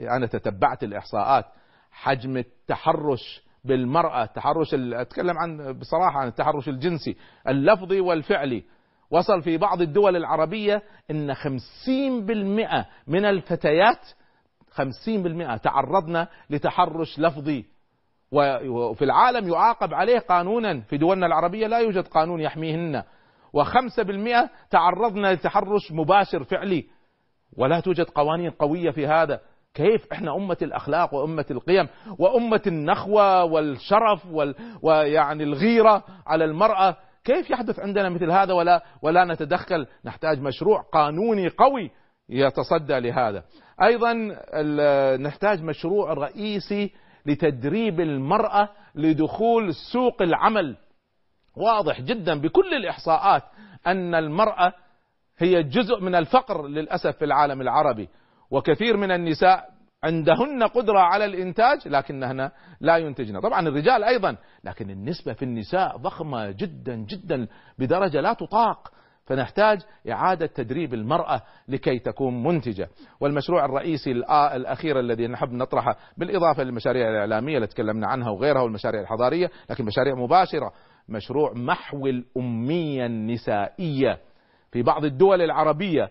أنا تتبعت الإحصاءات. حجم التحرش بالمرأة التحرش أتكلم عن بصراحة عن التحرش الجنسي. اللفظي والفعلي وصل في بعض الدول العربية إن خمسين بالمئة من الفتيات 50% تعرضنا لتحرش لفظي. وفي العالم يعاقب عليه قانونا. في دولنا العربية لا يوجد قانون يحميهن. وخمسة بالمئة تعرضنا لتحرش مباشر فعلي. ولا توجد قوانين قوية في هذا. كيف إحنا أمة الأخلاق وأمة القيم وأمة النخوة والشرف وال ويعني الغيرة على المرأة؟ كيف يحدث عندنا مثل هذا ولا ولا نتدخل؟ نحتاج مشروع قانوني قوي يتصدى لهذا. أيضا نحتاج مشروع رئيسي لتدريب المرأة لدخول سوق العمل. واضح جدا بكل الإحصاءات أن المرأة هي جزء من الفقر للأسف في العالم العربي. وكثير من النساء عندهن قدرة على الإنتاج لكنهن لا ينتجن. طبعا الرجال أيضا لكن النسبة في النساء ضخمة جدا جدا بدرجة لا تطاق. فنحتاج إعادة تدريب المرأة لكي تكون منتجة. والمشروع الرئيسي الأخير الذي نحب نطرحه بالإضافة للمشاريع الإعلامية اللي تكلمنا عنها وغيرها والمشاريع الحضارية لكن مشاريع مباشرة. مشروع محو الأمية النسائية في بعض الدول العربية.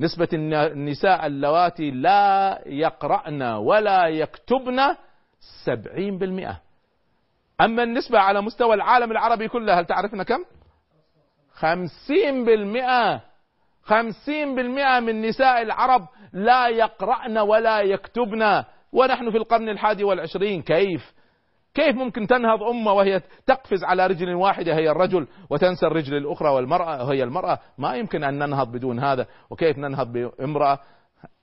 نسبة النساء اللواتي لا يقرأن ولا يكتبن سبعين بالمئة. أما النسبة على مستوى العالم العربي كله هل تعرفنا كم؟ خمسين بالمئة. خمسين بالمئة من نساء العرب لا يقرأن ولا يكتبن. ونحن في القرن الحادي والعشرين كيف؟ كيف ممكن تنهض أمة وهي تقفز على رجل واحدة؟ هي الرجل وتنسى الرجل الأخرى والمرأة هي المرأة. ما يمكن أن ننهض بدون هذا. وكيف ننهض بامرأة؟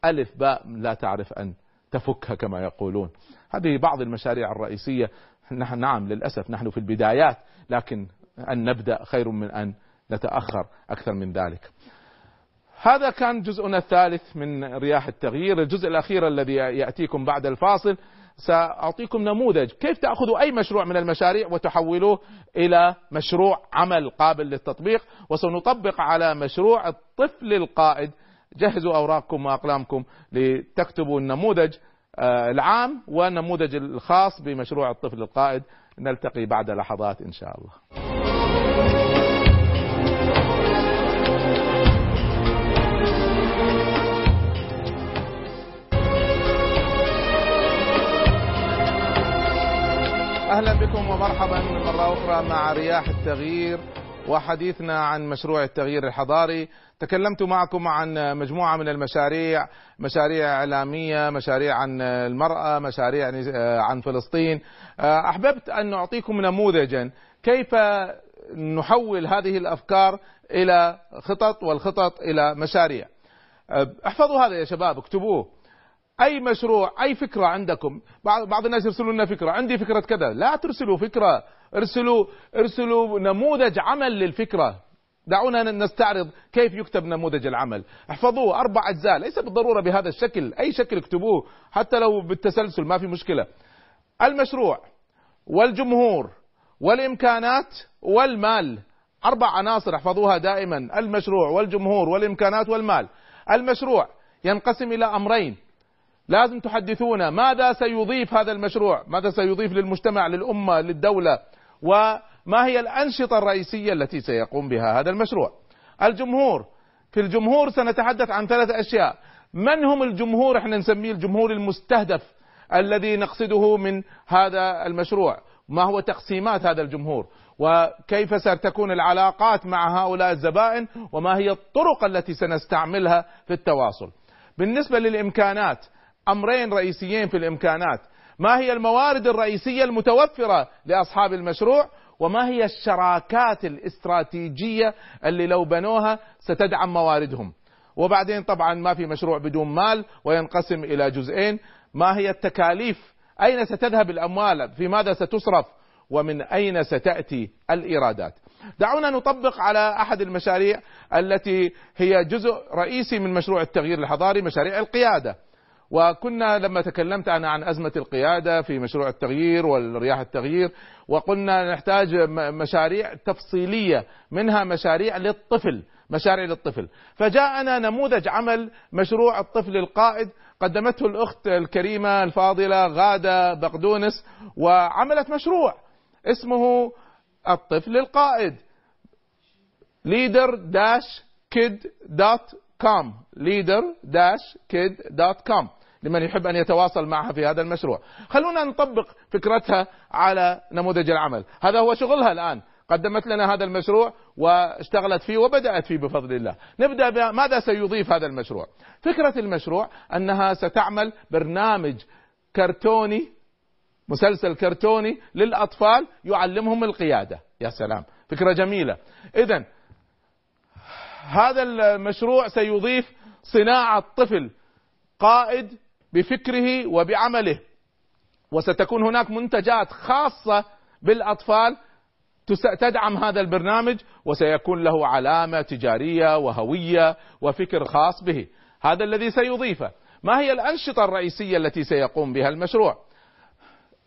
ألف باء لا تعرف أن تفكها كما يقولون. هذه بعض المشاريع الرئيسية. نحن نعم للأسف نحن في البدايات لكن أن نبدأ خير من أن نتأخر أكثر من ذلك. هذا كان جزءنا الثالث من رياح التغيير. الجزء الأخير الذي يأتيكم بعد الفاصل. سأعطيكم نموذج. كيف تأخذوا أي مشروع من المشاريع وتحولوه إلى مشروع عمل قابل للتطبيق؟ وسنطبق على مشروع الطفل القائد. جهزوا أوراقكم وأقلامكم لتكتبوا النموذج العام والنموذج الخاص بمشروع الطفل القائد. نلتقي بعد لحظات إن شاء الله. أهلا بكم ومرحبا مرة أخرى مع رياح التغيير وحديثنا عن مشروع التغيير الحضاري. تكلمت معكم عن مجموعة من المشاريع مشاريع إعلامية مشاريع عن المرأة مشاريع عن فلسطين. أحببت أن أعطيكم نموذجا كيف نحول هذه الأفكار إلى خطط والخطط إلى مشاريع. أحفظوا هذا يا شباب اكتبوه. أي مشروع أي فكرة عندكم؟ بعض الناس يرسلوا لنا فكرة عندي فكرة كذا لا ترسلوا فكرة ارسلوا ارسلوا نموذج عمل للفكرة. دعونا نستعرض كيف يكتب نموذج العمل. احفظوه أربع أجزاء ليس بالضرورة بهذا الشكل أي شكل اكتبوه حتى لو بالتسلسل ما في مشكلة. المشروع والجمهور والإمكانات والمال. أربع عناصر احفظوها دائما المشروع والجمهور والإمكانات والمال. المشروع ينقسم إلى أمرين. لازم تحدثونا ماذا سيضيف هذا المشروع؟ ماذا سيضيف للمجتمع للأمة للدولة؟ وما هي الأنشطة الرئيسية التي سيقوم بها هذا المشروع؟ الجمهور. في الجمهور سنتحدث عن ثلاث أشياء. من هم الجمهور؟ إحنا نسميه الجمهور المستهدف الذي نقصده من هذا المشروع. ما هو تقسيمات هذا الجمهور؟ وكيف ستكون العلاقات مع هؤلاء الزبائن؟ وما هي الطرق التي سنستعملها في التواصل؟ بالنسبة للإمكانات أمرين رئيسيين في الإمكانات. ما هي الموارد الرئيسية المتوفرة لأصحاب المشروع؟ وما هي الشراكات الاستراتيجية اللي لو بنوها ستدعم مواردهم؟ وبعدين طبعا ما في مشروع بدون مال وينقسم إلى جزئين. ما هي التكاليف؟ أين ستذهب الأموال؟ في ماذا ستصرف؟ ومن أين ستأتي الإيرادات؟ دعونا نطبق على أحد المشاريع التي هي جزء رئيسي من مشروع التغيير الحضاري مشاريع القيادة. وكنا لما تكلمت أنا عن أزمة القيادة في مشروع التغيير والرياح التغيير وقلنا نحتاج مشاريع تفصيلية منها مشاريع للطفل مشاريع للطفل. فجاءنا نموذج عمل مشروع الطفل القائد قدمته الأخت الكريمة الفاضلة غادة بقدونس وعملت مشروع اسمه الطفل القائد. leader-kid.com leader-kid.com لمن يحب أن يتواصل معها في هذا المشروع. خلونا نطبق فكرتها على نموذج العمل. هذا هو شغلها الآن. قدمت لنا هذا المشروع واشتغلت فيه وبدأت فيه بفضل الله. نبدأ ماذا سيضيف هذا المشروع؟ فكرة المشروع أنها ستعمل برنامج كرتوني مسلسل كرتوني للأطفال يعلمهم القيادة. يا سلام. فكرة جميلة. إذا هذا المشروع سيضيف صناعة طفل قائد بفكره وبعمله. وستكون هناك منتجات خاصة بالأطفال تدعم هذا البرنامج وسيكون له علامة تجارية وهوية وفكر خاص به. هذا الذي سيضيفه. ما هي الأنشطة الرئيسية التي سيقوم بها المشروع؟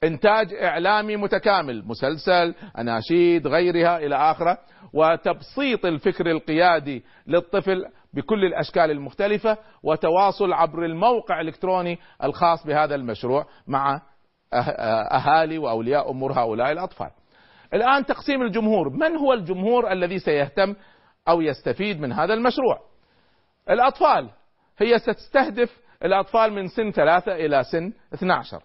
إنتاج إعلامي متكامل مسلسل أناشيد غيرها إلى آخره وتبسيط الفكر القيادي للطفل بكل الأشكال المختلفة وتواصل عبر الموقع الإلكتروني الخاص بهذا المشروع مع أهالي وأولياء أمور هؤلاء الأطفال. الآن تقسيم الجمهور، من هو الجمهور الذي سيهتم أو يستفيد من هذا المشروع؟ الأطفال هي ستستهدف الأطفال من سن ثلاثة إلى سن 12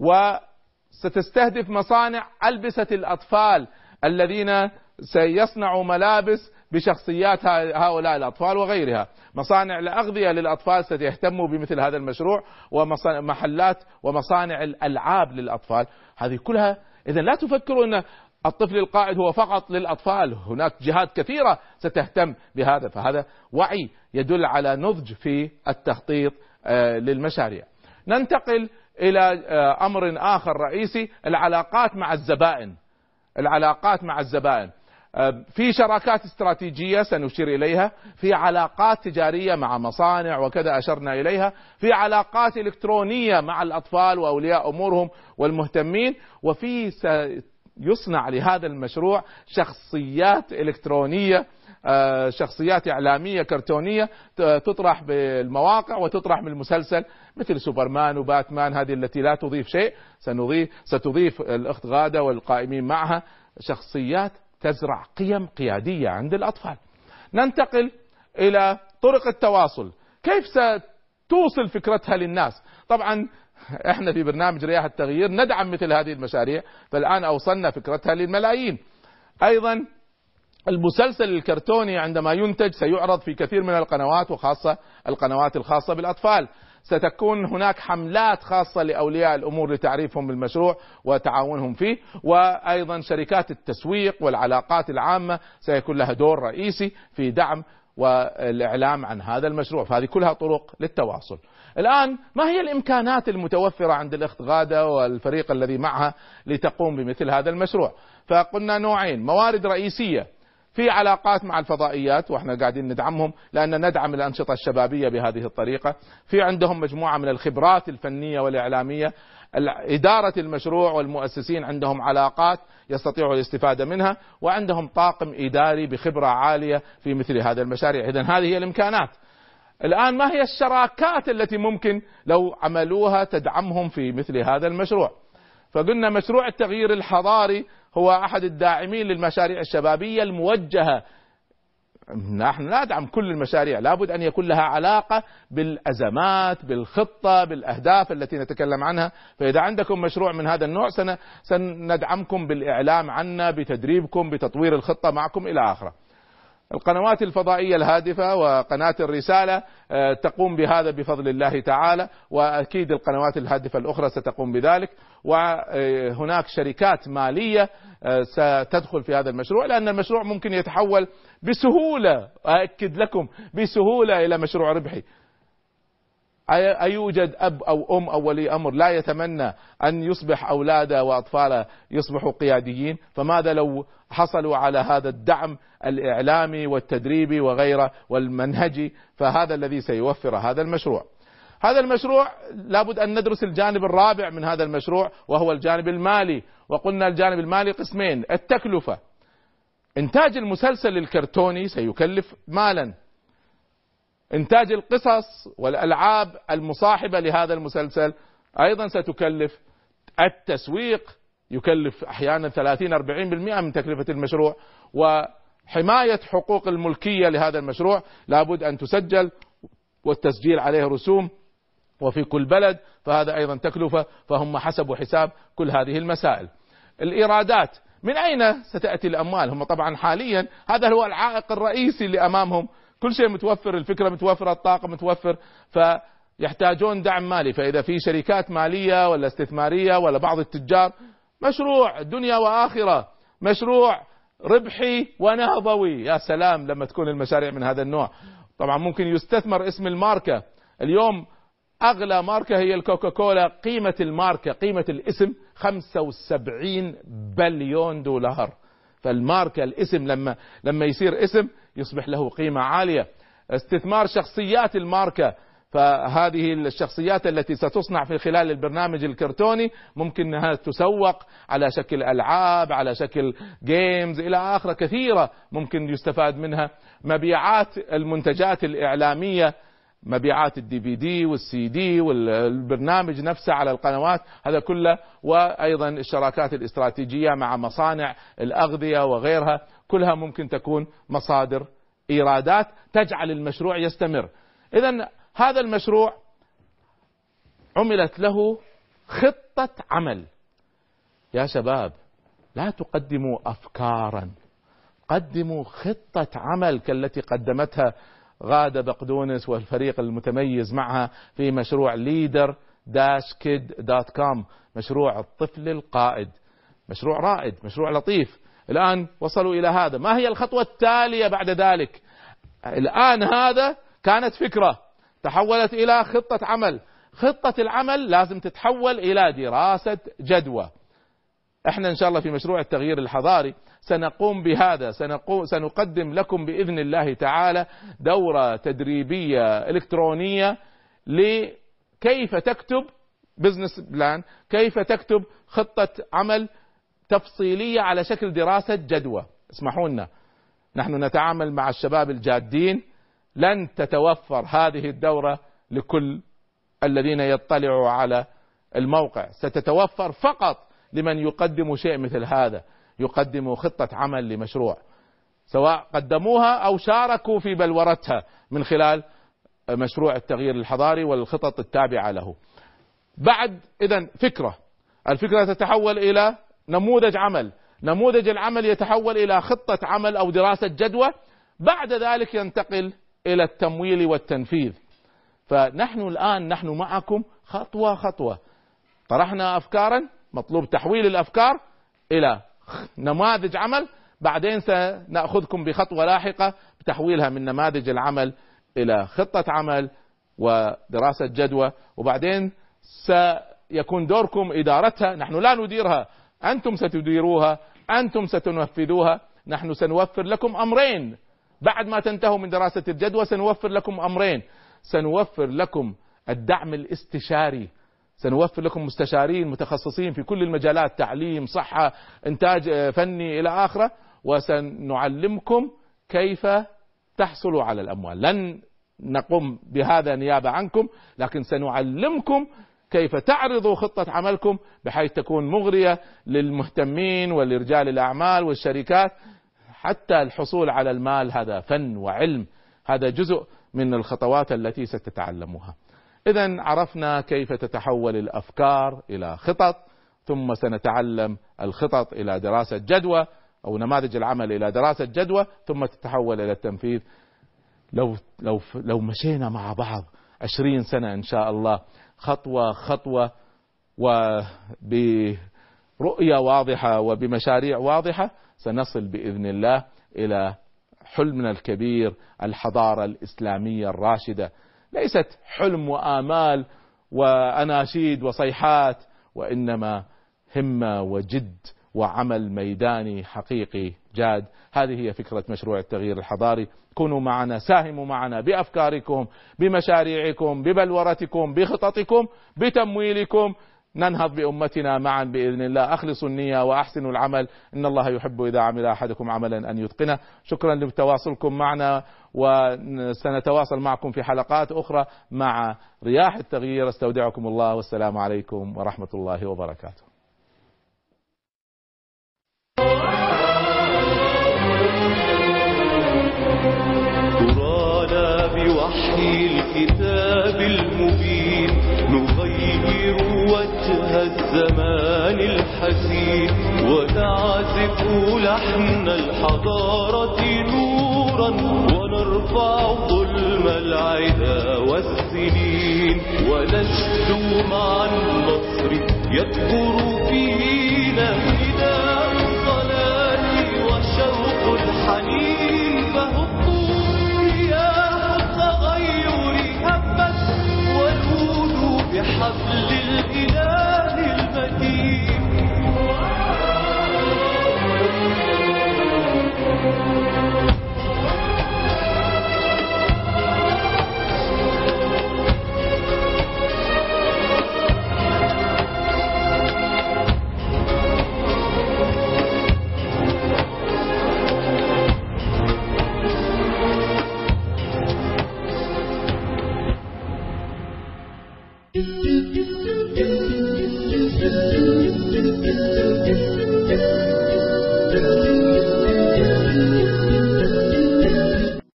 وستستهدف مصانع ألبسة الأطفال الذين سيصنعوا ملابس بشخصيات هؤلاء الأطفال وغيرها. مصانع الأغذية للأطفال ستهتم بمثل هذا المشروع ومحلات ومصانع الألعاب للأطفال. هذه كلها إذا لا تفكروا أن الطفل القائد هو فقط للأطفال. هناك جهات كثيرة ستهتم بهذا. فهذا وعي يدل على نضج في التخطيط للمشاريع. ننتقل إلى أمر آخر رئيسي العلاقات مع الزبائن. العلاقات مع الزبائن. في شراكات استراتيجية سنشير إليها في علاقات تجارية مع مصانع وكذا أشرنا إليها في علاقات إلكترونية مع الأطفال وأولياء أمورهم والمهتمين وفي يصنع لهذا المشروع شخصيات إلكترونية شخصيات إعلامية كرتونية تطرح بالمواقع وتطرح بالمسلسل مثل سوبرمان وباتمان هذه التي لا تضيف شيء سنضيف ستضيف الأخت غادة والقائمين معها شخصيات تزرع قيم قيادية عند الأطفال. ننتقل إلى طرق التواصل، كيف ستوصل فكرتها للناس؟ طبعا إحنا في برنامج رياح التغيير ندعم مثل هذه المشاريع، فالآن أوصلنا فكرتها للملايين. أيضا المسلسل الكرتوني عندما ينتج سيعرض في كثير من القنوات وخاصة القنوات الخاصة بالأطفال. ستكون هناك حملات خاصة لأولياء الأمور لتعريفهم بالمشروع وتعاونهم فيه. وأيضا شركات التسويق والعلاقات العامة سيكون لها دور رئيسي في دعم والإعلام عن هذا المشروع. فهذه كلها طرق للتواصل. الآن ما هي الإمكانات المتوفرة عند الأخت غادة والفريق الذي معها لتقوم بمثل هذا المشروع؟ فقلنا نوعين. موارد رئيسية. في علاقات مع الفضائيات وإحنا قاعدين ندعمهم لأن ندعم الأنشطة الشبابية بهذه الطريقة، في عندهم مجموعة من الخبرات الفنية والإعلامية، اداره المشروع والمؤسسين عندهم علاقات يستطيعوا الاستفادة منها، وعندهم طاقم إداري بخبرة عالية في مثل هذا المشاريع، اذا هذه هي الإمكانات. الآن ما هي الشراكات التي ممكن لو عملوها تدعمهم في مثل هذا المشروع؟ فقلنا مشروع التغيير الحضاري هو أحد الداعمين للمشاريع الشبابية الموجهة. نحن ندعم كل المشاريع لابد أن يكون لها علاقة بالأزمات بالخطة بالأهداف التي نتكلم عنها. فإذا عندكم مشروع من هذا النوع سندعمكم بالإعلام عنا بتدريبكم بتطوير الخطة معكم إلى آخره. القنوات الفضائية الهادفة وقناة الرسالة تقوم بهذا بفضل الله تعالى وأكيد القنوات الهادفة الأخرى ستقوم بذلك. وهناك شركات مالية ستدخل في هذا المشروع لأن المشروع ممكن يتحول بسهولة أأكد لكم بسهولة إلى مشروع ربحي. أيوجد أب أو أم أو ولي أمر لا يتمنى أن يصبح أولاده وأطفاله يصبحوا قياديين فماذا لو حصلوا على هذا الدعم الإعلامي والتدريبي وغيره والمنهجي؟ فهذا الذي سيوفر هذا المشروع. هذا المشروع لابد أن ندرس الجانب الرابع من هذا المشروع وهو الجانب المالي. وقلنا الجانب المالي قسمين التكلفة. إنتاج المسلسل الكرتوني سيكلف مالا. إنتاج القصص والألعاب المصاحبة لهذا المسلسل أيضا ستكلف. التسويق يكلف أحيانا 30 40% من تكلفة المشروع. وحماية حقوق الملكية لهذا المشروع لابد أن تسجل والتسجيل عليه رسوم. وفي كل بلد فهذا أيضا تكلفة فهم حسبوا حساب كل هذه المسائل. الإيرادات من أين ستأتي الأموال؟ هم طبعا حاليا هذا هو العائق الرئيسي اللي أمامهم. كل شيء متوفر الفكرة متوفرة الطاقة متوفر فيحتاجون دعم مالي. فإذا في شركات مالية ولا استثمارية ولا بعض التجار مشروع دنيا وآخرة مشروع ربحي ونهضوي. يا سلام لما تكون المشاريع من هذا النوع. طبعا ممكن يستثمر اسم الماركة. اليوم أغلى ماركة هي الكوكاكولا. قيمة الماركة قيمة الاسم 75 بليون دولار. فالماركة الاسم لما لما يصير اسم يصبح له قيمة عالية. استثمار شخصيات الماركة. فهذه الشخصيات التي ستصنع في خلال البرنامج الكرتوني ممكن أنها تسوق على شكل ألعاب على شكل games إلى آخرة كثيرة ممكن يستفاد منها. مبيعات المنتجات الإعلامية مبيعات ال DVD وال CD والبرنامج نفسه على القنوات هذا كله وأيضا الشراكات الاستراتيجية مع مصانع الأغذية وغيرها كلها ممكن تكون مصادر إيرادات تجعل المشروع يستمر. اذا هذا المشروع عملت له خطة عمل. يا شباب لا تقدموا افكارا قدموا خطة عمل كالتي قدمتها غادة بقدونس والفريق المتميز معها في مشروع leader dash kid dot com مشروع الطفل القائد. مشروع رائد مشروع لطيف. الآن وصلوا إلى هذا. ما هي الخطوة التالية بعد ذلك؟ الآن هذا كانت فكرة. تحولت إلى خطة عمل. خطة العمل لازم تتحول إلى دراسة جدوى. إحنا إن شاء الله في مشروع التغيير الحضاري سنقوم بهذا سنقوم سنقدم لكم بإذن الله تعالى دورة تدريبية إلكترونية لكيف تكتب business plan كيف تكتب خطة عمل تفصيلية على شكل دراسة جدوى. اسمحوا لنا. نحن نتعامل مع الشباب الجادين. لن تتوفر هذه الدورة لكل الذين يطلعوا على الموقع. ستتوفر فقط لمن يقدم شيء مثل هذا. يقدم خطة عمل لمشروع سواء قدموها أو شاركوا في بلورتها من خلال مشروع التغيير الحضاري والخطط التابعة له. بعد إذا فكرة الفكرة تتحول إلى نموذج عمل نموذج العمل يتحول إلى خطة عمل أو دراسة جدوى بعد ذلك ينتقل إلى التمويل والتنفيذ. فنحن الآن نحن معكم خطوة خطوة طرحنا أفكارا مطلوب تحويل الأفكار إلى نماذج عمل. بعدين سنأخذكم بخطوة لاحقة بتحويلها من نماذج العمل إلى خطة عمل ودراسة جدوى. وبعدين سيكون دوركم إدارتها. نحن لا نديرها. أنتم ستديروها. أنتم ستنفذوها. نحن سنوفر لكم أمرين. بعد ما تنتهوا من دراسة الجدوى سنوفر لكم أمرين. سنوفر لكم الدعم الاستشاري. سنوفر لكم مستشارين متخصصين في كل المجالات تعليم صحة إنتاج فني إلى آخره وسنعلمكم كيف تحصلوا على الأموال. لن نقوم بهذا نيابة عنكم لكن سنعلمكم كيف تعرضوا خطة عملكم بحيث تكون مغرية للمهتمين ولرجال الأعمال والشركات حتى الحصول على المال هذا فن وعلم. هذا جزء من الخطوات التي ستتعلموها إذا عرفنا كيف تتحول الأفكار إلى خطط ثم سنتعلم الخطط إلى دراسة جدوى أو نماذج العمل إلى دراسة جدوى ثم تتحول إلى التنفيذ. لو لو لو مشينا مع بعض عشرين سنة إن شاء الله خطوة خطوة وبرؤية واضحة وبمشاريع واضحة سنصل بإذن الله إلى حلمنا الكبير الحضارة الإسلامية الراشدة. ليست حلم وآمال وأناشيد وصيحات وإنما همة وجد وعمل ميداني حقيقي جاد. هذه هي فكرة مشروع التغيير الحضاري. كونوا معنا ساهموا معنا بأفكاركم بمشاريعكم ببلورتكم بخططكم بتمويلكم. ننهض بأمتنا معا بإذن الله. أخلصوا النية وأحسنوا العمل. إن الله يحب إذا عمل أحدكم عملا أن يتقنه. شكرا لتواصلكم معنا وسنتواصل معكم في حلقات أخرى مع رياح التغيير. استودعكم الله والسلام عليكم ورحمة الله وبركاته. بوحي الكتاب المبين. وجه الزمان الحسين ونعزف لحن الحضارة نورا ونرفع ظلم العدا والسنين. ونشدو مع النصر يكبر فينا بناء الصلاة وشوق الحنين فهبوا رياح التغير هبت والهود بحبل 是一个。